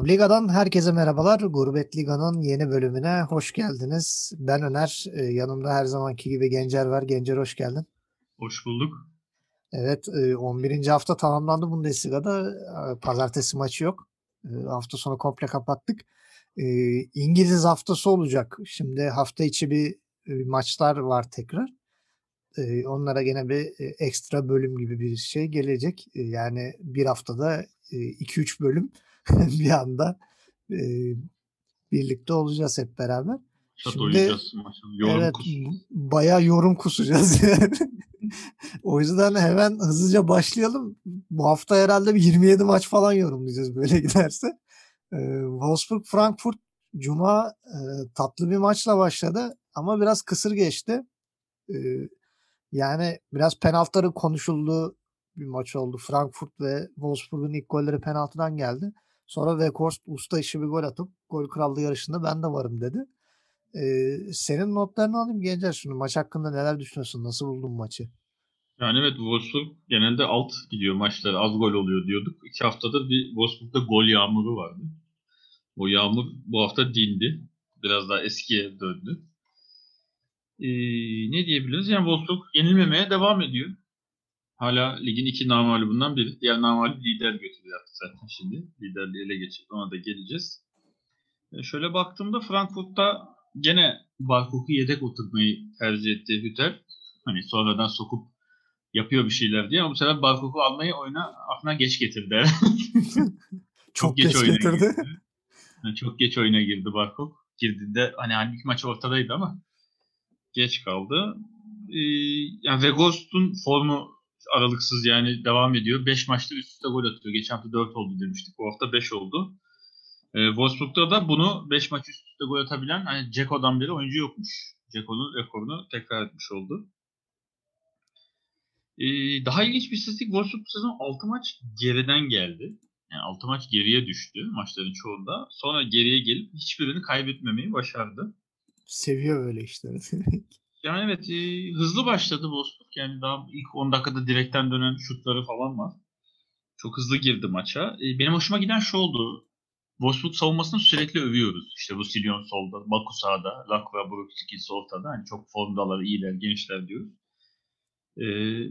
Avliga'dan herkese merhabalar. Gurbet Liga'nın yeni bölümüne hoş geldiniz. Ben Öner, e, yanımda her zamanki gibi Gencer var. Gencer hoş geldin. Hoş bulduk. Evet, e, 11. hafta tamamlandı Bundesliga'da. E, Pazartesi maçı yok. E, Hafta sonu komple kapattık. E, İngiliz haftası olacak. Şimdi hafta içi bir e, maçlar var tekrar. E, Onlara gene bir e, ekstra bölüm gibi bir şey gelecek. E, Yani bir haftada 2-3 bölüm bir anda e, birlikte olacağız hep beraber. Şat Şimdi oynayacağız. Yorum evet kusacağız. bayağı yorum kusacağız yani. O yüzden hemen hızlıca başlayalım. Bu hafta herhalde bir 27 maç falan yorumlayacağız böyle giderse. Ee, Wolfsburg Frankfurt Cuma e, tatlı bir maçla başladı ama biraz kısır geçti. Ee, yani biraz penaltıların konuşulduğu bir maç oldu. Frankfurt ve Wolfsburg'un ilk golleri penaltıdan geldi. Sonra Weghorst usta işi bir gol atıp gol krallığı yarışında ben de varım dedi. Ee, senin notlarını alayım Gencer şunu. Maç hakkında neler düşünüyorsun? Nasıl buldun maçı? Yani evet Wolfsburg genelde alt gidiyor maçlar. Az gol oluyor diyorduk. İki haftadır bir Wolfsburg'da gol yağmuru vardı. O yağmur bu hafta dindi. Biraz daha eskiye döndü. Ee, ne diyebiliriz? Yani Wolfsburg yenilmemeye devam ediyor. Hala ligin iki namalubundan biri. Diğer namalub lider götürüyor artık zaten şimdi. Liderliği ele geçirdi. Ona da geleceğiz. E, şöyle baktığımda Frankfurt'ta gene Barkok'u yedek oturtmayı tercih etti Hütter. Hani sonradan sokup yapıyor bir şeyler diye ama bu sefer Barkok'u almayı oyuna aklına geç getirdi. Çok geç oyuna getirdi. girdi. Yani çok geç oyuna girdi Barkok. Girdiğinde hani halbuki maç ortadaydı ama geç kaldı. Ee, yani Vegos'un formu aralıksız yani devam ediyor. 5 maçta üst üste gol atıyor. Geçen hafta 4 oldu demiştik. Bu hafta 5 oldu. Ee, Wolfsburg'da da bunu 5 maç üst üste gol atabilen hani Ceko'dan beri oyuncu yokmuş. Ceko'nun rekorunu tekrar etmiş oldu. Ee, daha ilginç bir istatistik Wolfsburg bu sezon 6 maç geriden geldi. Yani 6 maç geriye düştü maçların çoğunda. Sonra geriye gelip hiçbirini kaybetmemeyi başardı. Seviyor böyle işleri. Yani evet e, hızlı başladı Wolfsburg. Yani daha ilk 10 dakikada direkten dönen şutları falan var. Çok hızlı girdi maça. E, benim hoşuma giden şu oldu. Wolfsburg savunmasını sürekli övüyoruz. İşte bu Silyon solda, Baku sağda, Lakva, Brooks ikisi ortada. Hani çok formdalar, iyiler, gençler diyoruz. E,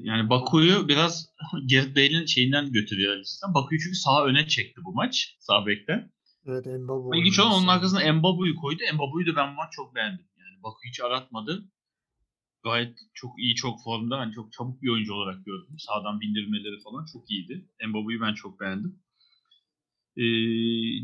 yani Baku'yu biraz Gareth Bale'in şeyinden götürüyor açısından. Baku'yu çünkü sağ öne çekti bu maç. Sağ bekten. evet Mbabu İlginç olan onun arkasına Embabu'yu koydu. Embabu'yu da ben bu maç çok beğendim. Yani Baku hiç aratmadı. Gayet çok iyi, çok formda. Hani çok çabuk bir oyuncu olarak gördüm. Sağdan bindirmeleri falan çok iyiydi. Embabu'yu ben çok beğendim. Ee,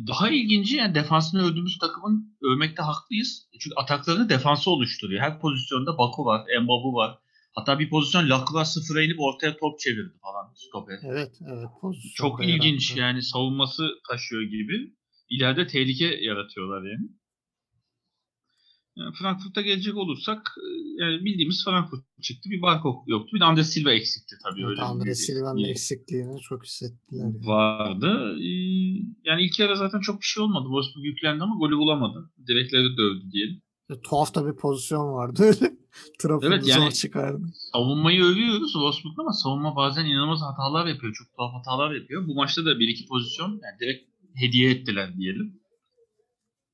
daha ilginci yani defansını övdüğümüz takımın övmekte haklıyız. Çünkü ataklarını defansı oluşturuyor. Her pozisyonda Baku var, Embabu var. Hatta bir pozisyon Lacroix sıfıra inip ortaya top çevirdi falan stoper. Evet, evet. Pozisyon Çok ilginç yarattı. yani savunması taşıyor gibi. İleride tehlike yaratıyorlar yani. Yani Frankfurt'a gelecek olursak e, yani bildiğimiz Frankfurt çıktı. Bir Barkok yoktu. Bir de Andres Silva eksikti tabii. Evet, öyle bir Andre Silva'nın eksikliğini çok hissettiler. Yani. vardı. Ee, Yani ilk yarı zaten çok bir şey olmadı. Wolfsburg yüklendi ama golü bulamadı. Direkleri dövdü diyelim. Ve Tuhaf da bir pozisyon vardı öyle. Trafonu Evet, yani- zor çıkardı. Savunmayı övüyoruz Wolfsburg'da ama savunma bazen inanılmaz hatalar yapıyor. Çok tuhaf hatalar yapıyor. Bu maçta da bir iki pozisyon yani direkt hediye ettiler diyelim.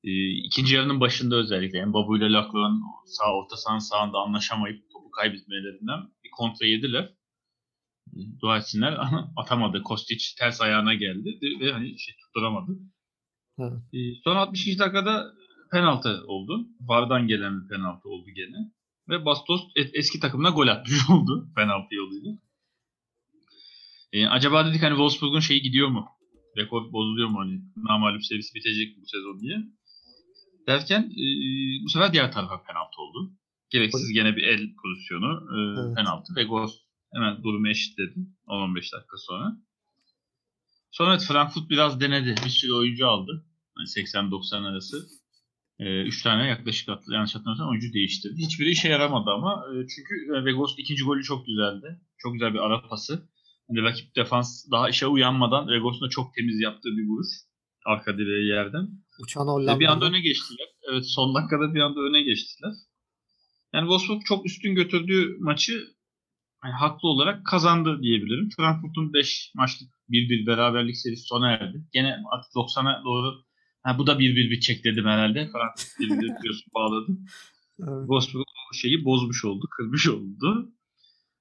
Ee, ikinci yarının başında özellikle Mbabu ile Lacroix'ın sağ orta sahanın sağında anlaşamayıp topu kaybetmelerinden bir kontra yediler. Ee, Dua etsinler ama atamadı. Kostic ters ayağına geldi ve hani şey tutturamadı. Evet. Ee, son 62 dakikada penaltı oldu. VAR'dan gelen bir penaltı oldu gene. Ve Bastos eski takımına gol atmış oldu penaltı yoluyla. Ee, acaba dedik hani Wolfsburg'un şeyi gidiyor mu? Rekor bozuluyor mu hani? Namalip serisi bitecek bu sezon diye. Derken e, bu sefer diğer tarafa penaltı oldu. Gereksiz gene bir el pozisyonu e, Evet. penaltı ve gol hemen durumu eşitledi 10-15 dakika sonra. Sonra evet, Frankfurt biraz denedi. Bir sürü oyuncu aldı. Hani 80-90 arası. 3 tane yaklaşık at- yanlış hatırlamıyorsam oyuncu değiştirdi. Hiçbiri işe yaramadı ama e, çünkü e, Vegos ikinci golü çok güzeldi. Çok güzel bir ara pası. Hani rakip defans daha işe uyanmadan Vegos'un da çok temiz yaptığı bir vuruş. Arka direği yerden. Uçan Hollanda. bir anda öne geçtiler. Evet son dakikada bir anda öne geçtiler. Yani Wolfsburg çok üstün götürdüğü maçı hani haklı olarak kazandı diyebilirim. Frankfurt'un 5 maçlık 1-1 beraberlik serisi sona erdi. Gene artık 90'a doğru ha, bu da 1-1 bitecek dedim herhalde. Frankfurt 1-1 diyorsun bağladı. Evet. Wolfsburg şeyi bozmuş oldu, kırmış oldu.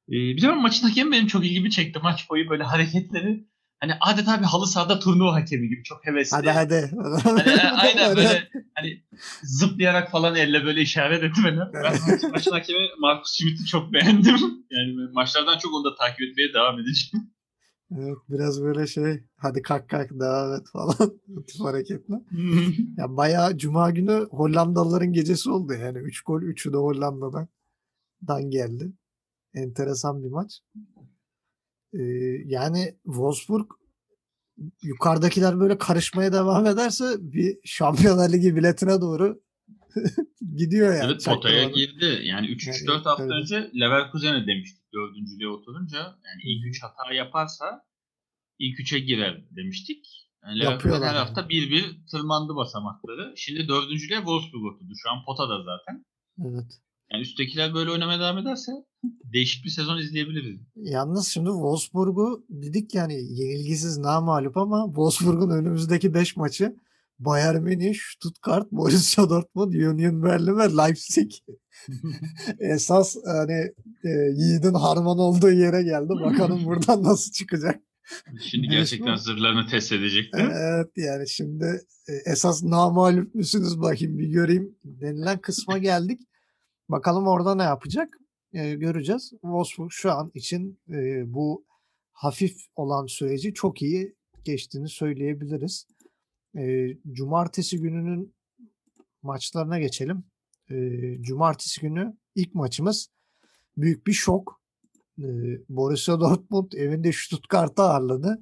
Ee, bir de maçın hakemi benim çok ilgimi çekti. Maç boyu böyle hareketleri hani adeta bir halı sahada turnuva hakemi gibi çok hevesli. Hadi hadi. Hani, e, aynen böyle hani zıplayarak falan elle böyle işaret etmeler. Ben maç- maçın hakemi Marcus Schmidt'i çok beğendim. Yani ben maçlardan çok onu da takip etmeye devam edeceğim. Evet, biraz böyle şey hadi kalk kalk devam et falan tip hareketler. Ya bayağı Cuma günü Hollandalıların gecesi oldu yani. 3 gol 3'ü de Hollanda'dan dan geldi. Enteresan bir maç. Ee, yani Wolfsburg yukarıdakiler böyle karışmaya devam ederse bir Şampiyonlar Ligi biletine doğru gidiyor yani. evet potaya girdi. Yani 3-3-4 Yani, hafta evet. önce Leverkusen'e demiştik dördüncülüğe oturunca. Yani ilk 3 hata yaparsa ilk 3'e girer demiştik. Yani Leverkusen her yani. hafta 1-1 tırmandı basamakları. Şimdi dördüncülüğe Wolfsburg oturdu. Şu an potada zaten. Evet. Yani üsttekiler böyle oynamaya devam ederse değişik bir sezon izleyebiliriz. Yalnız şimdi Wolfsburg'u dedik yani yenilgisiz namağlup ama Wolfsburg'un önümüzdeki 5 maçı Bayern Münih, Stuttgart, Borussia Dortmund, Union Berlin ve Leipzig. Esas hani e, Yiğit'in harman olduğu yere geldi. Bakalım buradan nasıl çıkacak. Şimdi gerçekten zırhlarını test edecekler. Evet yani şimdi e, esas namağlup musunuz bakayım bir göreyim denilen kısma geldik. Bakalım orada ne yapacak E, göreceğiz. Wolfsburg şu an için e, bu hafif olan süreci çok iyi geçtiğini söyleyebiliriz. E, Cumartesi gününün maçlarına geçelim. E, Cumartesi günü ilk maçımız büyük bir şok. E, Borussia Dortmund evinde Stuttgart'ı ağırladı.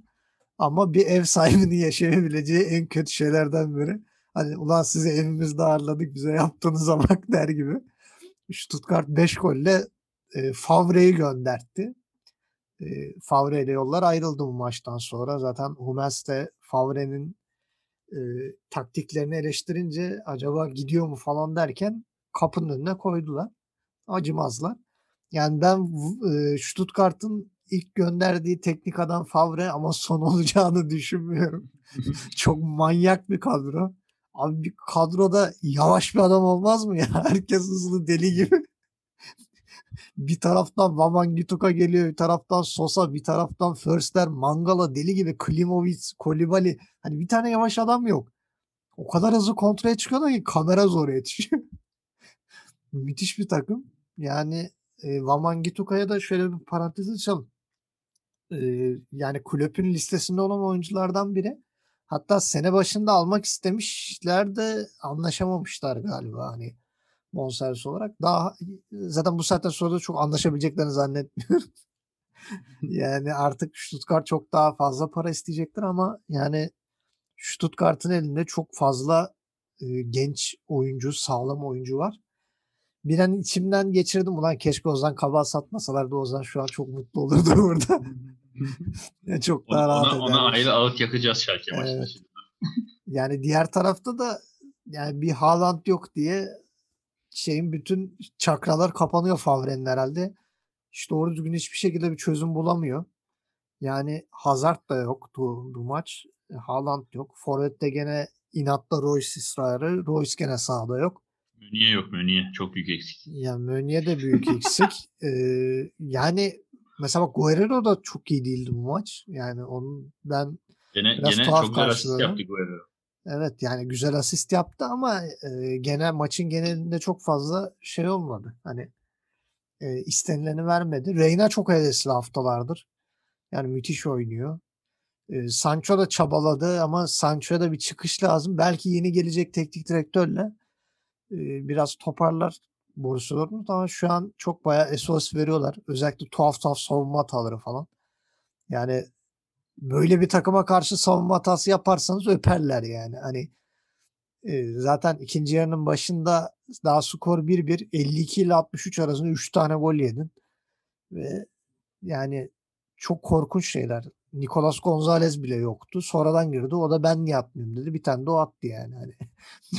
Ama bir ev sahibinin yaşayabileceği en kötü şeylerden biri. Hani ulan sizi evimizde ağırladık bize yaptığınıza bak der gibi. Stuttgart 5 golle e, Favre'yi göndertti. E, Favre ile yollar ayrıldı bu maçtan sonra. Zaten Hummels de Favre'nin e, taktiklerini eleştirince acaba gidiyor mu falan derken kapının önüne koydular. Acımazlar. Yani ben e, Stuttgart'ın ilk gönderdiği teknik adam Favre ama son olacağını düşünmüyorum. Çok manyak bir kadro. Abi bir kadroda yavaş bir adam olmaz mı ya? Herkes hızlı deli gibi. Bir taraftan Waman Gituka geliyor, bir taraftan Sosa, bir taraftan Förster, Mangala deli gibi, Klimovic, Kolibali. Hani bir tane yavaş adam yok. O kadar hızlı kontraya çıkıyorlar ki kamera zor yetişiyor. Müthiş bir takım. Yani e, Waman Gituka'ya da şöyle bir parantez açalım. E, yani kulübün listesinde olan oyunculardan biri. Hatta sene başında almak istemişler de anlaşamamışlar galiba hani bonservis olarak. Daha zaten bu saatten sonra da çok anlaşabileceklerini zannetmiyorum. yani artık Stuttgart çok daha fazla para isteyecektir ama yani Stuttgart'ın elinde çok fazla e, genç oyuncu, sağlam oyuncu var. Bir an içimden geçirdim ulan keşke Ozan Kabak satmasalardı Ozan şu an çok mutlu olurdu burada. Yani çok Ona, daha rahat ona, ona ayrı ağıt yakacağız maçında Evet. şimdi. Yani diğer tarafta da yani bir Haaland yok diye şeyin bütün çakralar kapanıyor Favre'nin herhalde. İşte doğru düzgün hiçbir şekilde bir çözüm bulamıyor. Yani Hazard da yoktu bu maç. E, Haaland yok. Forvet'te gene inatla Royce ısrarı. Royce gene sahada yok. Mönye yok Mönye. Çok büyük eksik. Yani Meunier de büyük eksik. Ee, yani mesela bak Guerrero da çok iyi değildi bu maç. Yani onun ben Gene, Biraz gene tuhaf çok güzel asist karşıladı. yaptı Guerrero. Evet yani güzel asist yaptı ama e, genel maçın genelinde çok fazla şey olmadı. Hani e, istenileni vermedi. Reyna çok hevesli haftalardır. Yani müthiş oynuyor. E, Sancho da çabaladı ama Sancho'ya da bir çıkış lazım. Belki yeni gelecek teknik direktörle e, biraz toparlar Borussia Dortmund ama şu an çok bayağı SOS veriyorlar. Özellikle tuhaf tuhaf savunma hataları falan. Yani böyle bir takıma karşı savunma hatası yaparsanız öperler yani. Hani e, zaten ikinci yarının başında daha skor 1-1 52 ile 63 arasında 3 tane gol yedin. Ve yani çok korkunç şeyler. Nicolas Gonzalez bile yoktu. Sonradan girdi. O da ben niye atmayayım dedi. Bir tane de o attı yani. Hani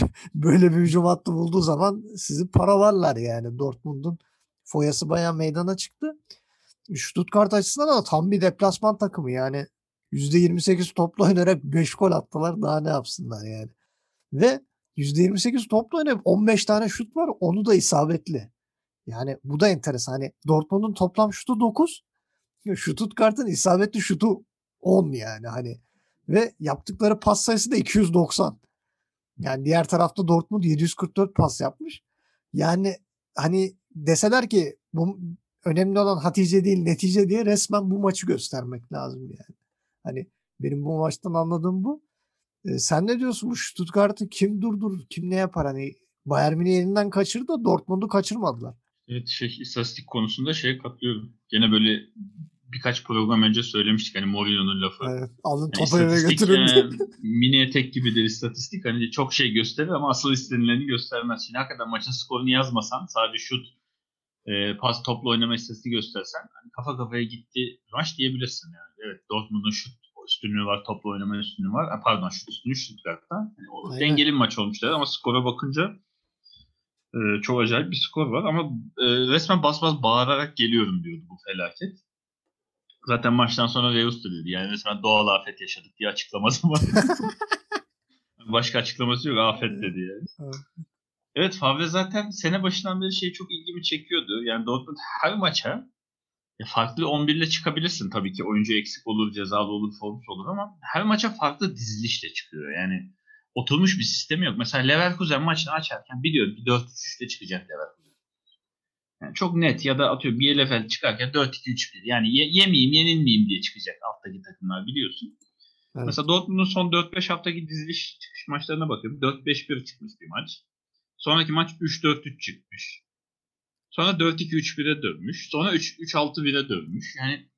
böyle bir hücum hattı bulduğu zaman sizi paralarlar yani. Dortmund'un foyası bayağı meydana çıktı. Stuttgart açısından da tam bir deplasman takımı yani. %28 topla oynayarak 5 gol attılar. Daha ne yapsınlar yani. Ve %28 topla oynayıp 15 tane şut var. Onu da isabetli. Yani bu da enteresan. Hani Dortmund'un toplam şutu 9. Stuttgart'ın isabetli şutu 10 yani hani. Ve yaptıkları pas sayısı da 290. Yani diğer tarafta Dortmund 744 pas yapmış. Yani hani deseler ki bu önemli olan Hatice değil netice diye resmen bu maçı göstermek lazım yani. Hani benim bu maçtan anladığım bu. E, sen ne diyorsun bu Stuttgart'ı kim durdurur? Kim ne yapar? Hani Bayern Münih elinden kaçırdı da Dortmund'u kaçırmadılar. Evet şey istatistik konusunda şeye katılıyorum. Gene böyle birkaç program önce söylemiştik hani Mourinho'nun lafı. Evet, alın Yani topu eve istatistik, götürün. e, mini etek gibidir istatistik. Hani çok şey gösterir ama asıl istenileni göstermez. Şimdi hakikaten maçın skorunu yazmasan sadece şut, e, pas topla oynama istatistiği göstersen hani kafa kafaya gitti maç diyebilirsin yani. Evet Dortmund'un şut üstünlüğü var, topla oynama üstünlüğü var. Pardon şut üstünlüğü Stuttgart'ta. Yani o Aynen. dengeli bir maç olmuş der ama skora bakınca e, çok acayip bir skor var ama e, resmen bas bas bağırarak geliyorum diyordu bu felaket. Zaten maçtan sonra Reus da dedi. Yani resmen doğal afet yaşadık diye açıklaması var. Başka açıklaması yok. Afet dedi yani. Evet. Evet Favre zaten sene başından beri şey çok ilgimi çekiyordu. Yani Dortmund her maça ya farklı 11 ile çıkabilirsin tabii ki. Oyuncu eksik olur, cezalı olur, formsuz olur ama her maça farklı dizilişle çıkıyor. Yani oturmuş bir sistemi yok. Mesela Leverkusen maçını açarken biliyorum ki 4-3-3'te çıkacak Leverkusen. Yani çok net ya da atıyor Bielefeld çıkarken 4-2-3-1. Yani ye- yemeyeyim, yenilmeyeyim diye çıkacak alttaki takımlar biliyorsun. Evet. Mesela Dortmund'un son 4-5 haftaki diziliş çıkış maçlarına bakıyorum. 4-5-1 çıkmış bir maç. Sonraki maç 3-4-3 çıkmış. Sonra 4-2-3-1'e dönmüş. Sonra 3-6-1'e dönmüş. Yani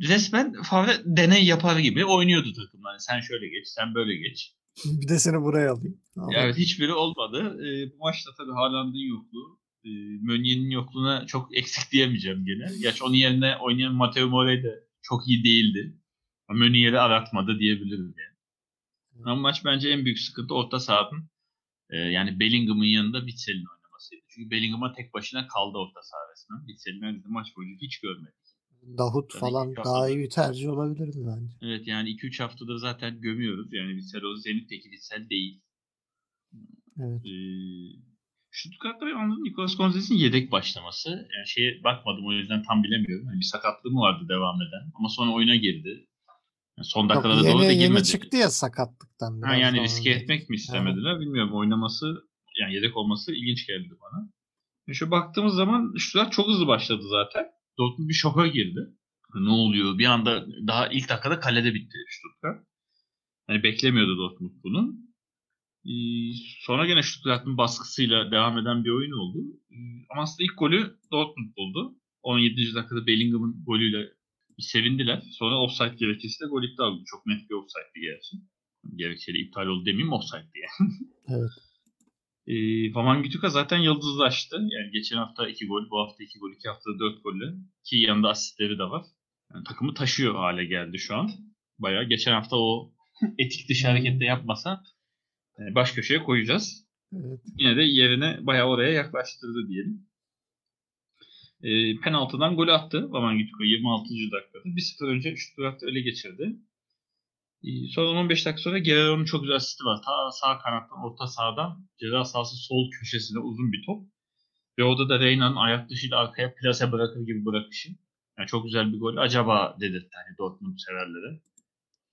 resmen Favre deney yapar gibi oynuyordu takımlar. Yani sen şöyle geç, sen böyle geç. bir de seni buraya alayım. Tamam. Evet hiçbiri olmadı. Ee, bu maçta tabii Haaland'ın yokluğu, e, Meunier'in yokluğuna çok eksik diyemeyeceğim gene. Gerçi onun yerine oynayan Matteo Morey de çok iyi değildi. Meunier'i aratmadı diyebilirim yani. Ama maç bence en büyük sıkıntı orta sahanın e, yani Bellingham'ın yanında Witzel'in oynamasıydı. Çünkü Bellingham'a tek başına kaldı orta saha resmen. Witzel'i neredeyse maç boyunca hiç görmedik. Davut Yani falan daha iyi bir tercih olabilirdi bence. Evet yani 2-3 haftadır zaten gömüyoruz. Yani Witsel o Zenit'teki Witsel değil. Evet. Ee, Stuttgart'ta benim anladığım Nicolas Gonzalez'in yedek başlaması. Yani şeye bakmadım o yüzden tam bilemiyorum. Yani bir sakatlığı mı vardı devam eden? Ama sonra oyuna girdi. Yani son Yok, dakikalara doğru da yeni, yeni girmedi. çıktı ya sakatlıktan. Ha, yani riske etmek mi istemediler bilmiyorum. Oynaması yani yedek olması ilginç geldi bana. Şu baktığımız zaman Stuttgart çok hızlı başladı zaten. Dortmund bir şoka girdi. Ne oluyor? Bir anda daha ilk dakikada kalede bitti Stuttgart. Yani beklemiyordu Dortmund bunu. Ee, sonra gene Stuttgart'ın baskısıyla devam eden bir oyun oldu. Ee, ama aslında ilk golü Dortmund buldu. 17. dakikada Bellingham'ın golüyle sevindiler. Sonra offside gerekçesiyle gol iptal oldu. Çok net bir offside'di gerçi. Gerekçeli iptal oldu demeyeyim offside'di yani. Evet. Ee, Vaman Gütüka zaten yıldızlaştı. Yani geçen hafta 2 gol, bu hafta 2 gol, 2 haftada 4 golle. Ki yanında asistleri de var. Yani takımı taşıyor hale geldi şu an. Bayağı geçen hafta o etik dışı harekette yapmasa e, baş köşeye koyacağız. Evet. Yine de yerine bayağı oraya yaklaştırdı diyelim. E, penaltıdan gol attı Vaman Gütüka 26. dakikada. 1-0 önce Stuttgart'ı öyle geçirdi. E, sonra 15 dakika sonra Guerrero'nun çok güzel asisti var. Ta sağ kanattan, orta sahadan ceza sahası sol köşesine uzun bir top. Ve orada da Reyna'nın ayak dışıyla arkaya plase bırakır gibi bırakışı. Yani çok güzel bir gol. Acaba dedirtti hani Dortmund severlere.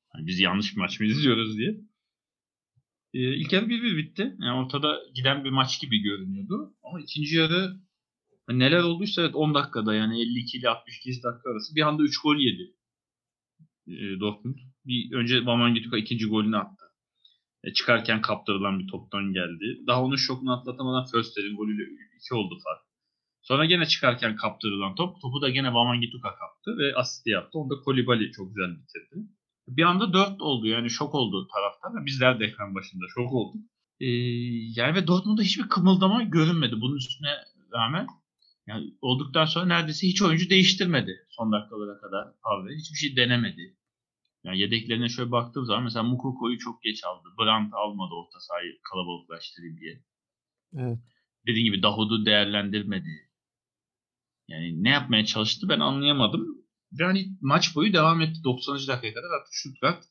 Hani biz yanlış bir maç mı izliyoruz diye. Ee, ilk yarı 1-1 bitti. Yani ortada giden bir maç gibi görünüyordu. Ama ikinci yarı hani neler olduysa evet 10 dakikada yani 52 ile 62 dakika arası bir anda 3 gol yedi e, Dortmund. Bir önce Wamangituka ikinci golünü attı. E, çıkarken kaptırılan bir toptan geldi. Daha onun şokunu atlatamadan Förster'in golüyle 2 oldu fark. Sonra gene çıkarken kaptırılan top. Topu da gene Wamangituka kaptı ve asisti yaptı. Onda Kolibali çok güzel bitirdi. Bir anda 4 oldu yani şok oldu taraftar. Bizler de ekran başında şok olduk. Ee, yani ve Dortmund'da hiçbir kımıldama görünmedi. Bunun üstüne rağmen yani olduktan sonra neredeyse hiç oyuncu değiştirmedi son dakikalara kadar Favre. Hiçbir şey denemedi. Yani yedeklerine şöyle baktığım zaman mesela Mukuko'yu çok geç aldı. Brandt almadı orta sahayı kalabalıklaştırayım diye. Evet. Dediğim gibi Dahoud'u değerlendirmedi. Yani ne yapmaya çalıştı ben anlayamadım. Yani maç boyu devam etti 90. dakikaya kadar. Artık Stuttgart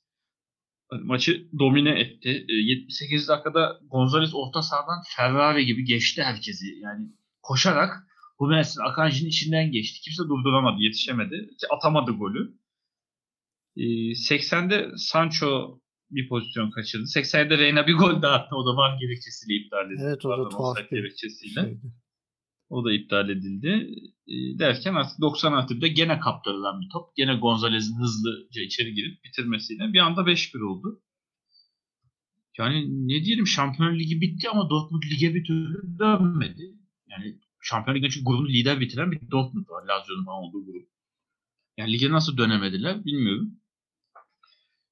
maçı domine etti. E, 78 dakikada Gonzalez orta sahadan Ferrari gibi geçti herkesi. Yani koşarak Hummels'in Akanji'nin içinden geçti. Kimse durduramadı, yetişemedi. Atamadı golü. E, 80'de Sancho bir pozisyon kaçırdı. 80'de Reyna bir gol daha attı. O da var gerekçesiyle iptal edildi. Evet o da Pardon, tuhaf bir gerekçesiyle. şeydi. O da iptal edildi. Derken artık 90 artı gene kaptırılan bir top. Gene Gonzalez'in hızlıca içeri girip bitirmesiyle bir anda 5-1 oldu. Yani ne diyelim Şampiyonlar Ligi bitti ama Dortmund lige bir türlü dönmedi. Yani Şampiyonlar Ligi'nde çünkü grubunu lider bitiren bir Dortmund var. Lazio'nun olduğu grup. Yani lige nasıl dönemediler bilmiyorum.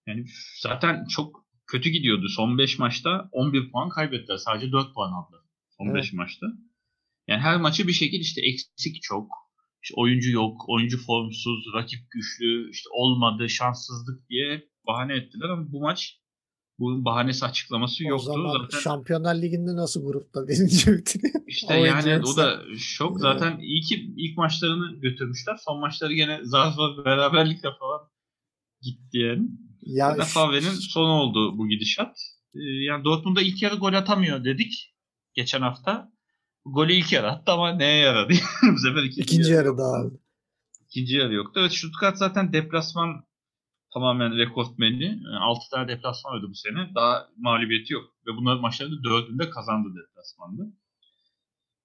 Yani zaten çok kötü gidiyordu. Son 5 maçta 11 puan kaybettiler. Sadece 4 puan aldılar. Son 5 Evet. maçta. Yani her maçı bir şekilde işte eksik çok. İşte oyuncu yok, oyuncu formsuz, rakip güçlü, işte olmadı, şanssızlık diye bahane ettiler ama bu maç bunun bahanesi açıklaması O yoktu. zaman Zaten Şampiyonlar Ligi'nde nasıl grupta birinci bitiriyor? işte yani o da şok. Evet. Zaten iyi ki ilk maçlarını götürmüşler. Son maçları gene zar zor beraberlikle falan gitti yani. Ya Ya Favre'nin sonu oldu bu gidişat. Ee, yani Dortmund'da ilk yarı gol atamıyor dedik geçen hafta. Golü ilk yarı attı ama neye yaradı? bu sefer ikinci, ikinci yarı yoktu. daha aldı. İkinci yarı yoktu. Evet Stuttgart zaten deplasman tamamen rekortmeni. Yani 6 tane deplasman oynadı bu sene. Daha mağlubiyeti yok. Ve bunların maçlarını dördünde kazandı deplasmanda.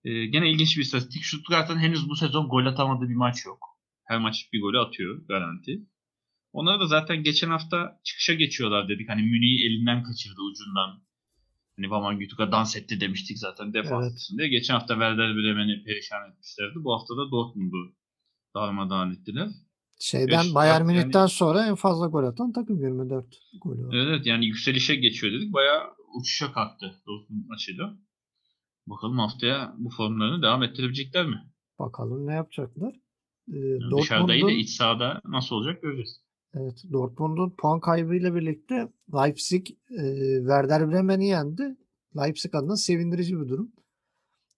Ee, gene ilginç bir istatistik. Stuttgart'ın henüz bu sezon gol atamadığı bir maç yok. Her maç bir golü atıyor garanti. Onlar da zaten geçen hafta çıkışa geçiyorlar dedik. Hani Münih'i elinden kaçırdı ucundan. Hani Vaman Gütuk'a dans etti demiştik zaten defans Evet. içinde. Geçen hafta Werder Bremen'i perişan etmişlerdi. Bu hafta da Dortmund'u darmadağın ettiler. Şeyden Beş- Bayern yani- Münih'ten sonra en fazla gol atan takım 24 golü var. Evet yani yükselişe geçiyor dedik. Bayağı uçuşa kalktı Dortmund maçıyla. Bakalım haftaya bu formlarını devam ettirebilecekler mi? Bakalım ne yapacaklar. Ee, Yani dışarıda Dortmund'un iç sahada nasıl olacak göreceğiz. Evet, Dortmund'un puan kaybıyla birlikte Leipzig e, Werder Bremen'i yendi. Leipzig adına sevindirici bir durum.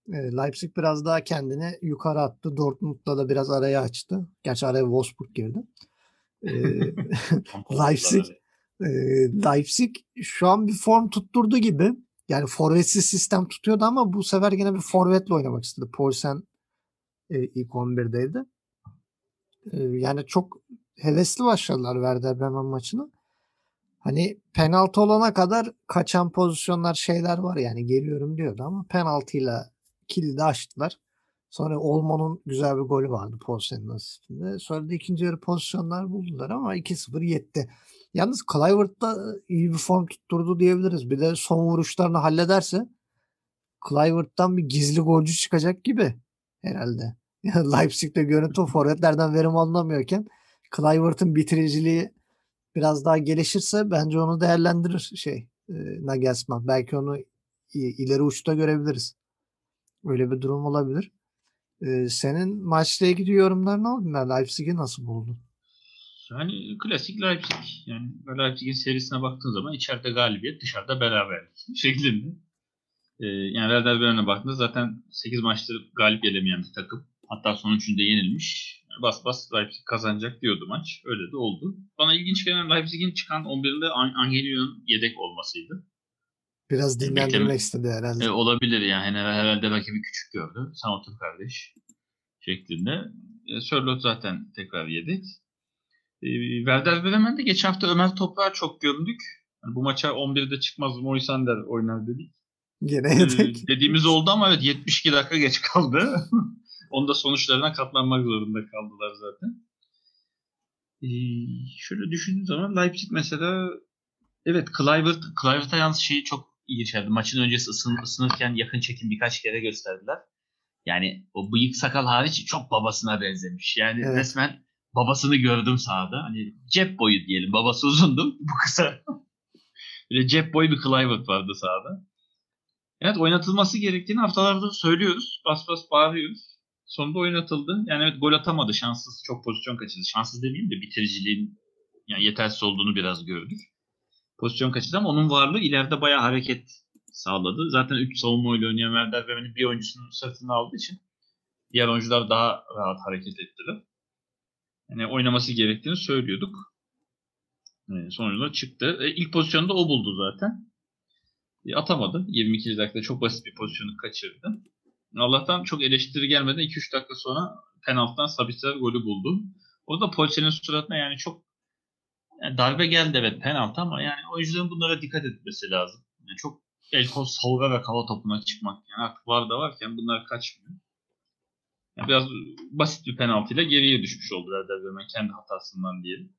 E, Leipzig biraz daha kendini yukarı attı. Dortmund'la da biraz araya açtı. Gerçi araya Wolfsburg girdi. E, Leipzig e, Leipzig şu an bir form tutturdu gibi. Yani forvetsiz sistem tutuyordu ama bu sefer gene bir forvetle oynamak istedi. Poulsen e, ilk 11'deydi. E, yani çok hevesli başladılar Werder Bremen maçına. Hani penaltı olana kadar kaçan pozisyonlar şeyler var yani geliyorum diyordu ama penaltıyla kilidi açtılar. Sonra Olmo'nun güzel bir golü vardı Poulsen'in asistinde. Sonra da ikinci yarı pozisyonlar buldular ama 2-0 yetti. Yalnız Kluivert da iyi bir form tutturdu diyebiliriz. Bir de son vuruşlarını hallederse Kluivert'tan bir gizli golcü çıkacak gibi herhalde. Leipzig'te görüntü forvetlerden verim alınamıyorken Kluivert'ın bitiriciliği biraz daha gelişirse bence onu değerlendirir şey e, Nagelsmann. Belki onu ileri uçta görebiliriz. Öyle bir durum olabilir. E, senin maçla ilgili yorumlar ne oldu? Yani Leipzig'i nasıl buldun? Yani klasik Leipzig. Yani Leipzig'in serisine baktığın zaman içeride galibiyet, dışarıda beraberlik şeklinde. Ee, yani Werder Bremen'e baktığında zaten 8 maçtır galip gelemeyen bir takım. Hatta son üçünde yenilmiş. Bas bas Leipzig kazanacak diyordu maç. Öyle de oldu. Bana ilginç gelen Leipzig'in çıkan 11'inde An- Angelino'nun yedek olmasıydı. Biraz dinlendirmek istedi herhalde. E, olabilir yani. Herhalde rakibi küçük gördü. Sen otur kardeş şeklinde. E, Sörloth zaten tekrar yedik. E, Werder Bremen'de geçen hafta Ömer Toprak'a çok gömdük. Yani bu maça 11'de çıkmaz Moisander oynar dedik. Gene E, yedek. dediğimiz oldu ama evet 72 dakika geç kaldı. Onda sonuçlarına katlanmak zorunda kaldılar zaten. E, şöyle düşündüğüm zaman Leipzig mesela evet Kluivert, Kluivert'a yalnız şeyi çok iyi geçerdi. Maçın öncesi ısın, ısınırken yakın çekim birkaç kere gösterdiler. Yani o bıyık sakal hariç çok babasına benzemiş. Yani Evet. resmen babasını gördüm sahada. Hani cep boyu diyelim. Babası uzundu. Bu kısa. Böyle cep boyu bir Kluivert vardı sahada. Evet oynatılması gerektiğini haftalardır söylüyoruz. Bas bas bağırıyoruz. Sonunda oynatıldı. Yani evet gol atamadı. Şanssız çok pozisyon kaçırdı. Şanssız demeyeyim de bitiriciliğin yani yetersiz olduğunu biraz gördük. Pozisyon kaçırdı ama onun varlığı ileride bayağı hareket sağladı. Zaten 3 savunma oyunu oynayan Werder Bremen'in bir oyuncusunun sırtını aldığı için Diğer oyuncular daha rahat hareket ettiler. Yani oynaması gerektiğini söylüyorduk. E, sonuçta çıktı. E, ilk pozisyonda o buldu zaten. E, atamadı. 22. dakikada çok basit bir pozisyonu kaçırdı. Allah'tan çok eleştiri gelmeden 2-3 dakika sonra penaltıdan Sabitzer golü buldu. O da Polsen'in suratına yani çok yani darbe geldi evet penaltı ama yani oyuncuların bunlara dikkat etmesi lazım. Yani çok el kol savurarak hava topuna çıkmak. Yani artık var da varken bunlar kaçmıyor. Yani biraz basit bir penaltıyla geriye düşmüş oldu Werder Bremen kendi hatasından diyelim.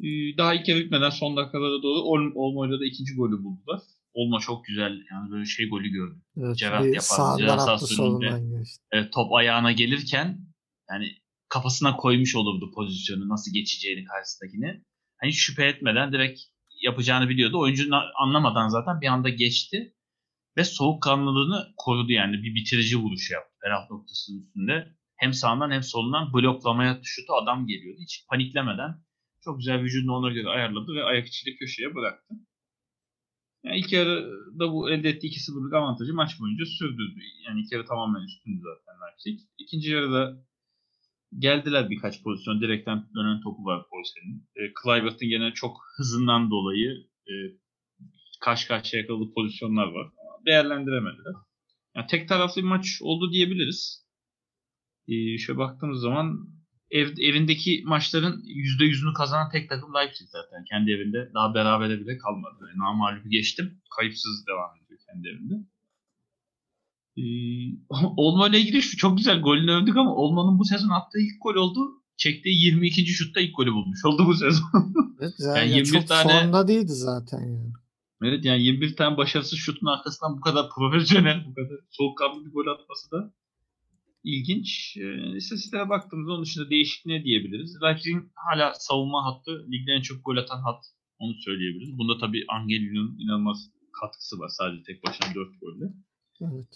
Ee, Daha ilk yarı bitmeden son dakikalara doğru Ol- Olmo'yla da ikinci golü buldular. Olmo çok güzel yani böyle şey golü gördüm. Evet, bir yapar, solundan geçti. Evet, top ayağına gelirken yani kafasına koymuş olurdu pozisyonu nasıl geçeceğini karşısındakini. Hani şüphe etmeden direkt yapacağını biliyordu. Oyuncu anlamadan zaten bir anda geçti ve soğukkanlılığını korudu yani bir bitirici vuruş yaptı penaltı noktasının üstünde. Hem sağından hem solundan bloklamaya şutu adam geliyordu. Hiç paniklemeden çok güzel vücudunu ona göre ayarladı ve ayak içiyle köşeye bıraktı. Yani ilk yarıda bu elde ettiği 2-0'lık avantajı maç boyunca sürdürdü. Yani ilk yarı tamamen üstündü zaten Leipzig. İkinci yarıda geldiler birkaç pozisyon. Direkten dönen topu var Polsen'in. E, Kluivert'in gene çok hızından dolayı e, karşı karşıya yakaladığı pozisyonlar var. Değerlendiremediler. Yani tek taraflı bir maç oldu diyebiliriz. E, şöyle baktığımız zaman ev, evindeki maçların %100'ünü kazanan tek takım Leipzig zaten. Kendi evinde daha berabere bile kalmadı. Yani namalubu geçtim. Kayıpsız devam ediyor kendi evinde. Ee, Olma ile ilgili şu çok güzel golünü övdük ama Olma'nın bu sezon attığı ilk gol oldu. Çektiği 22. şutta ilk golü bulmuş oldu bu sezon. Evet, yani, Yani 21 çok tane- formda değildi zaten yani. evet yani 21 tane başarısız şutun arkasından bu kadar profesyonel, bu kadar soğukkanlı bir gol atması da ilginç. Ee, istatistiklere baktığımızda onun dışında değişik ne diyebiliriz? Leipzig'in hala savunma hattı ligde en çok gol atan hat onu söyleyebiliriz. Bunda tabii Angelino'nun inanılmaz katkısı var sadece tek başına 4 golle. Evet.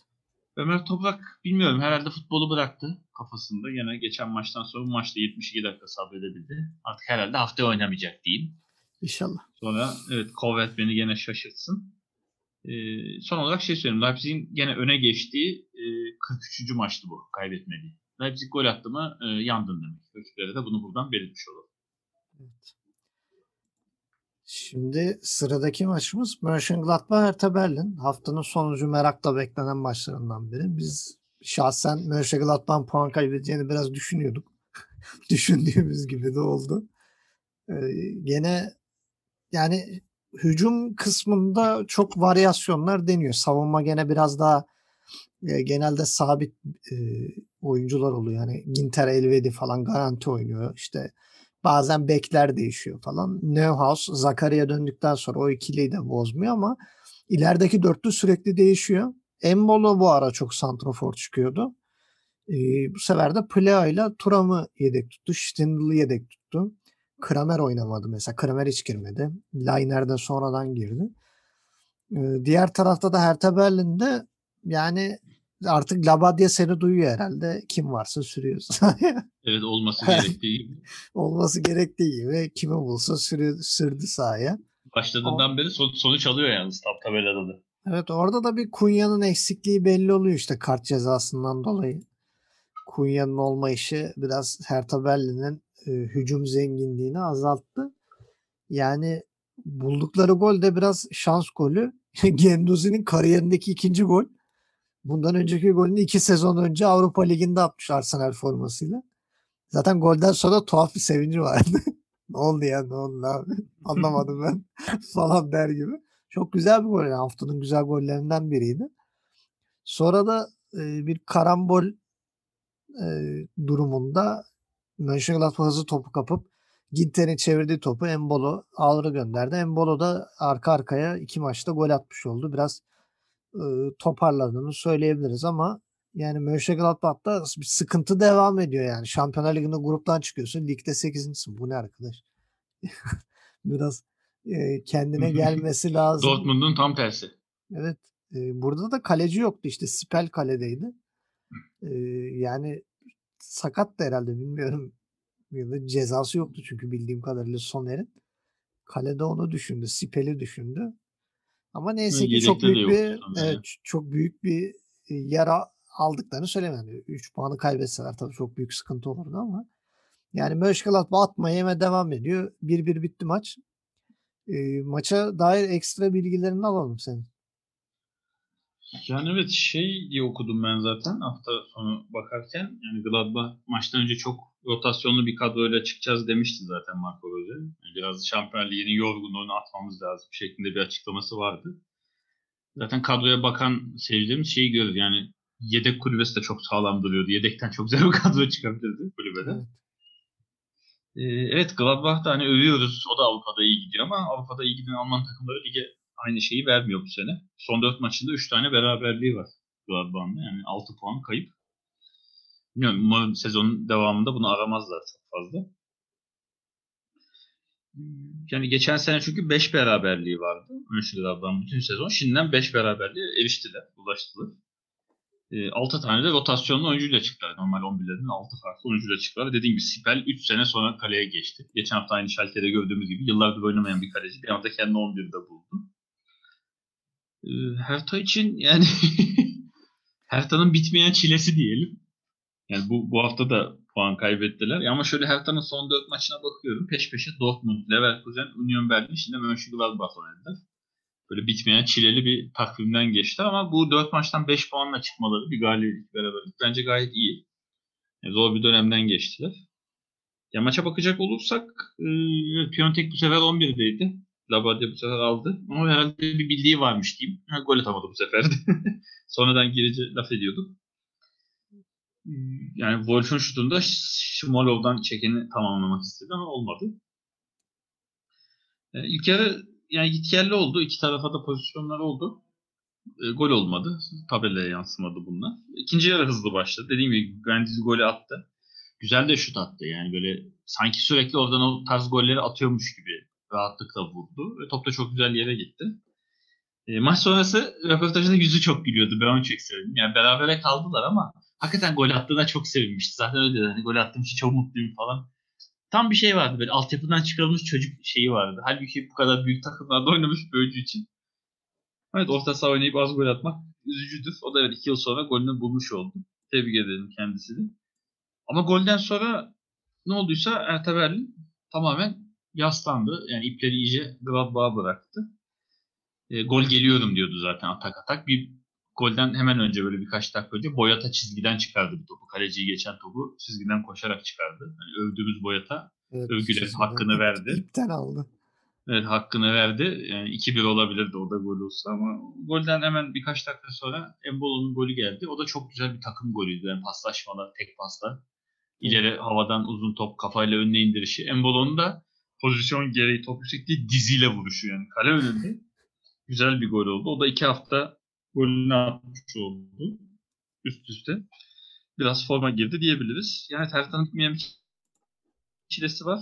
Ömer Toprak bilmiyorum herhalde futbolu bıraktı kafasında. Yine geçen maçtan sonra bu maçta 72 dakika sabredebildi. Artık herhalde haftaya oynamayacak diyeyim. İnşallah. Sonra evet Kovet beni gene şaşırtsın. Ee, son olarak şey söyleyeyim. Leipzig'in gene öne geçtiği e, 43. maçtı bu kaybetmediği. Leipzig gol attı mı e, yandın demek. Rakiplere de bunu buradan belirtmiş olalım. Evet. Şimdi sıradaki maçımız Mönchengladbach Hertha Berlin. Haftanın sonucu merakla beklenen maçlarından biri. Biz şahsen Mönchengladbach'ın puan kaybedeceğini biraz düşünüyorduk. Düşündüğümüz gibi de oldu. Ee, gene yani hücum kısmında çok varyasyonlar deniyor. Savunma gene biraz daha e, genelde sabit e, oyuncular oluyor. Yani Ginter Elvedi falan garanti oynuyor. İşte bazen bekler değişiyor falan. Neuhaus Zakaria döndükten sonra o ikiliyi de bozmuyor ama ilerideki dörtlü sürekli değişiyor. Embolo bu ara çok santrofor çıkıyordu. Ee, bu sefer de Plea ile Turam'ı yedek tuttu. Stindl'ı yedek tuttu. Kramer oynamadı mesela. Kramer hiç girmedi. Lainer de sonradan girdi. Ee, diğer tarafta da Hertha Berlin'de yani artık Labadia seni duyuyor herhalde. Kim varsa sürüyor. Evet olması gerektiği gibi. Olması gerektiği gibi kimi bulsa sürü, sürdü sahaya. Başladığından beri son, sonuç alıyor yalnız tab tabelada da. Evet orada da bir Kunya'nın eksikliği belli oluyor işte kart cezasından dolayı. Kunya'nın olmayışı biraz Hertha Berlin'in e, hücum zenginliğini azalttı. Yani buldukları gol de biraz şans golü. Genduzi'nin kariyerindeki ikinci gol. Bundan önceki golünü iki sezon önce Avrupa Ligi'nde atmış Arsenal formasıyla. Zaten golden sonra tuhaf bir sevinci vardı. ne oldu ya ne oldu abi anlamadım ben falan der gibi. Çok güzel bir gol. Yani haftanın güzel gollerinden biriydi. Sonra da e, bir karambol e, durumunda Mönchengladbach hızlı topu kapıp Ginter'in çevirdiği topu Embolo ağları gönderdi. Embolo da arka arkaya iki maçta gol atmış oldu. Biraz e, toparladığını söyleyebiliriz ama yani Mönchengladbach'ta bir sıkıntı devam ediyor yani. Şampiyonlar Ligi'nde gruptan çıkıyorsun. Ligde 8.sin. Bu ne arkadaş? Biraz e, kendine gelmesi lazım. Dortmund'un tam tersi. Evet. e, burada da kaleci yoktu işte. Spel kaledeydi. E, yani sakat da herhalde bilmiyorum. Ya da cezası yoktu çünkü bildiğim kadarıyla Soner'in. Kalede onu düşündü. Spel'i düşündü. Ama neyse ki çok büyük bir evet, çok büyük bir e, yara aldıklarını söyleyemem. 3 puanı kaybetseler tabii çok büyük sıkıntı olurdu ama yani Mönchengladbach atmaya yeme devam ediyor. 1-1 bitti maç. Eee, maça dair ekstra bilgilerini alalım senin. Yani evet şey diye okudum ben zaten hafta sonu bakarken. Yani Gladbach maçtan önce çok rotasyonlu bir kadroyla çıkacağız demişti zaten Marco Rose. Yani biraz Şampiyonlar Ligi'nin yorgunluğunu atmamız lazım şeklinde bir açıklaması vardı. Zaten kadroya bakan seyircilerimiz şeyi görür yani yedek kulübesi de çok sağlam duruyordu. Yedekten çok güzel bir kadro çıkabilirdi kulübede. Evet. Ee, evet Gladbach'ta hani övüyoruz. O da Avrupa'da iyi gidiyor ama Avrupa'da iyi giden Alman takımları lige aynı şeyi vermiyor bu sene. Son 4 maçında 3 tane beraberliği var Gladbach'ın. Yani 6 puan kayıp. Bilmiyorum umarım sezonun devamında bunu aramazlar çok fazla. Yani geçen sene çünkü 5 beraberliği vardı. Mönchengladbach'ın bütün sezon. Şimdiden 5 beraberliğe eriştiler, ulaştılar. 6 tane de rotasyonlu oyuncuyla çıktılar. Normal 11'lerin 6 farklı oyuncuyla çıktılar. Dediğim gibi Sipel 3 sene sonra kaleye geçti. Geçen hafta aynı Schalke'de gördüğümüz gibi yıllardır oynamayan bir kaleci. Bir anda kendini 11'de buldu. Ee, Hertha için yani Hertha'nın bitmeyen çilesi diyelim. Yani bu, bu hafta da puan kaybettiler. Ama şöyle Hertha'nın son 4 maçına bakıyorum. Peş peşe Dortmund, Leverkusen, Union Berlin, şimdi Mönchengladbach oynadılar. Böyle bitmeyen çileli bir takvimden geçti ama bu 4 maçtan 5 puanla çıkmaları bir galibiyet beraberlik bence gayet iyi. Yani zor bir dönemden geçtiler. Ya maça bakacak olursak e, Piontek bu sefer 11'deydi. Labadia bu sefer aldı. Ama herhalde bir bildiği varmış diyeyim. Ha, gol atamadı bu sefer de. Sonradan girici laf ediyorduk. Yani Wolf'un şutunda Şmolov'dan çekeni tamamlamak istedi ama olmadı. E, ilk yarı yani git yerli oldu. İki tarafa da pozisyonlar oldu. E, gol olmadı. Tabelaya yansımadı bunlar. İkinci yarı hızlı başladı. Dediğim gibi Grandiz golü attı. Güzel de şut attı. Yani böyle sanki sürekli oradan o tarz golleri atıyormuş gibi rahatlıkla vurdu. Ve top da çok güzel yere gitti. E, maç sonrası röportajında yüzü çok gülüyordu. Ben onu çok sevdim. Yani berabere kaldılar ama hakikaten gol attığına çok sevinmişti. Zaten öyle dedi. Hani gol attığım için çok mutluyum falan. Tam bir şey vardı böyle altyapıdan çıkarılmış çocuk şeyi vardı. Halbuki bu kadar büyük takımlarda oynamış bir oyuncu için. Evet orta saha oynayıp az gol atmak üzücüdür. O da evet 2 yıl sonra golünü bulmuş oldu. Tebrik ederim kendisini. Ama golden sonra ne olduysa Erta Berlin tamamen yaslandı. Yani ipleri iyice Gladbach'a bıraktı. E, gol geliyorum diyordu zaten atak atak. Bir golden hemen önce böyle birkaç dakika önce Boyata çizgiden çıkardı bir topu. Kaleciyi geçen topu çizgiden koşarak çıkardı. Yani övdüğümüz Boyata Evet, çizgiden hakkını verdi. ipten aldı. Evet hakkını verdi. Yani 2-1 olabilirdi o da gol olsa ama golden hemen birkaç dakika sonra Embolo'nun golü geldi. O da çok güzel bir takım golüydü. Yani paslaşmalar, tek paslar. İleri havadan uzun top kafayla önüne indirişi. Embolo'nun da pozisyon gereği top yüksekliği diziyle vuruşu yani kale önünde. Güzel bir gol oldu. O da iki hafta golünü atmış oldu. Üst üste. Biraz forma girdi diyebiliriz. Yani Tertan'ın bitmeyen bir çilesi var.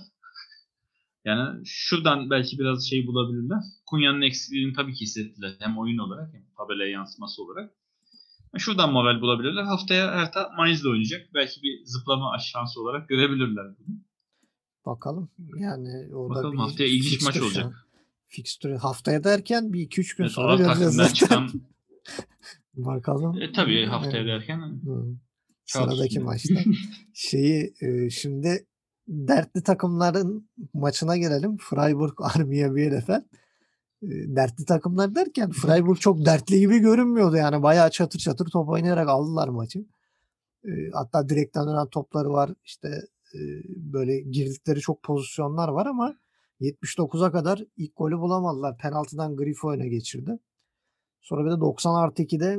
Yani şuradan belki biraz şey bulabilirler. Kunya'nın eksikliğini tabii ki hissettiler. Hem oyun olarak hem tabelaya yansıması olarak. Şuradan moral bulabilirler. Haftaya Hertha Mainz'le oynayacak. Belki bir zıplama şansı olarak görebilirler bunu. Bakalım. Yani orada Bakalım bir haftaya ilginç maç olacak. Fikstürü haftaya derken bir 2-3 gün Evet, sonra göreceğiz zaten. çıkan Bakalım. e, tabii haftaya derken Hı. Kağıt Sıradaki maçta. Şeyi e, şimdi dertli takımların maçına gelelim. Freiburg Armiya Bielefeld. E, dertli takımlar derken Freiburg çok dertli gibi görünmüyordu yani. Bayağı çatır çatır top oynayarak aldılar maçı. E, hatta direkten dönen topları var. İşte böyle girdikleri çok pozisyonlar var ama 79'a kadar ilk golü bulamadılar. Penaltıdan Grifo öne geçirdi. Sonra bir de 90 artı 2'de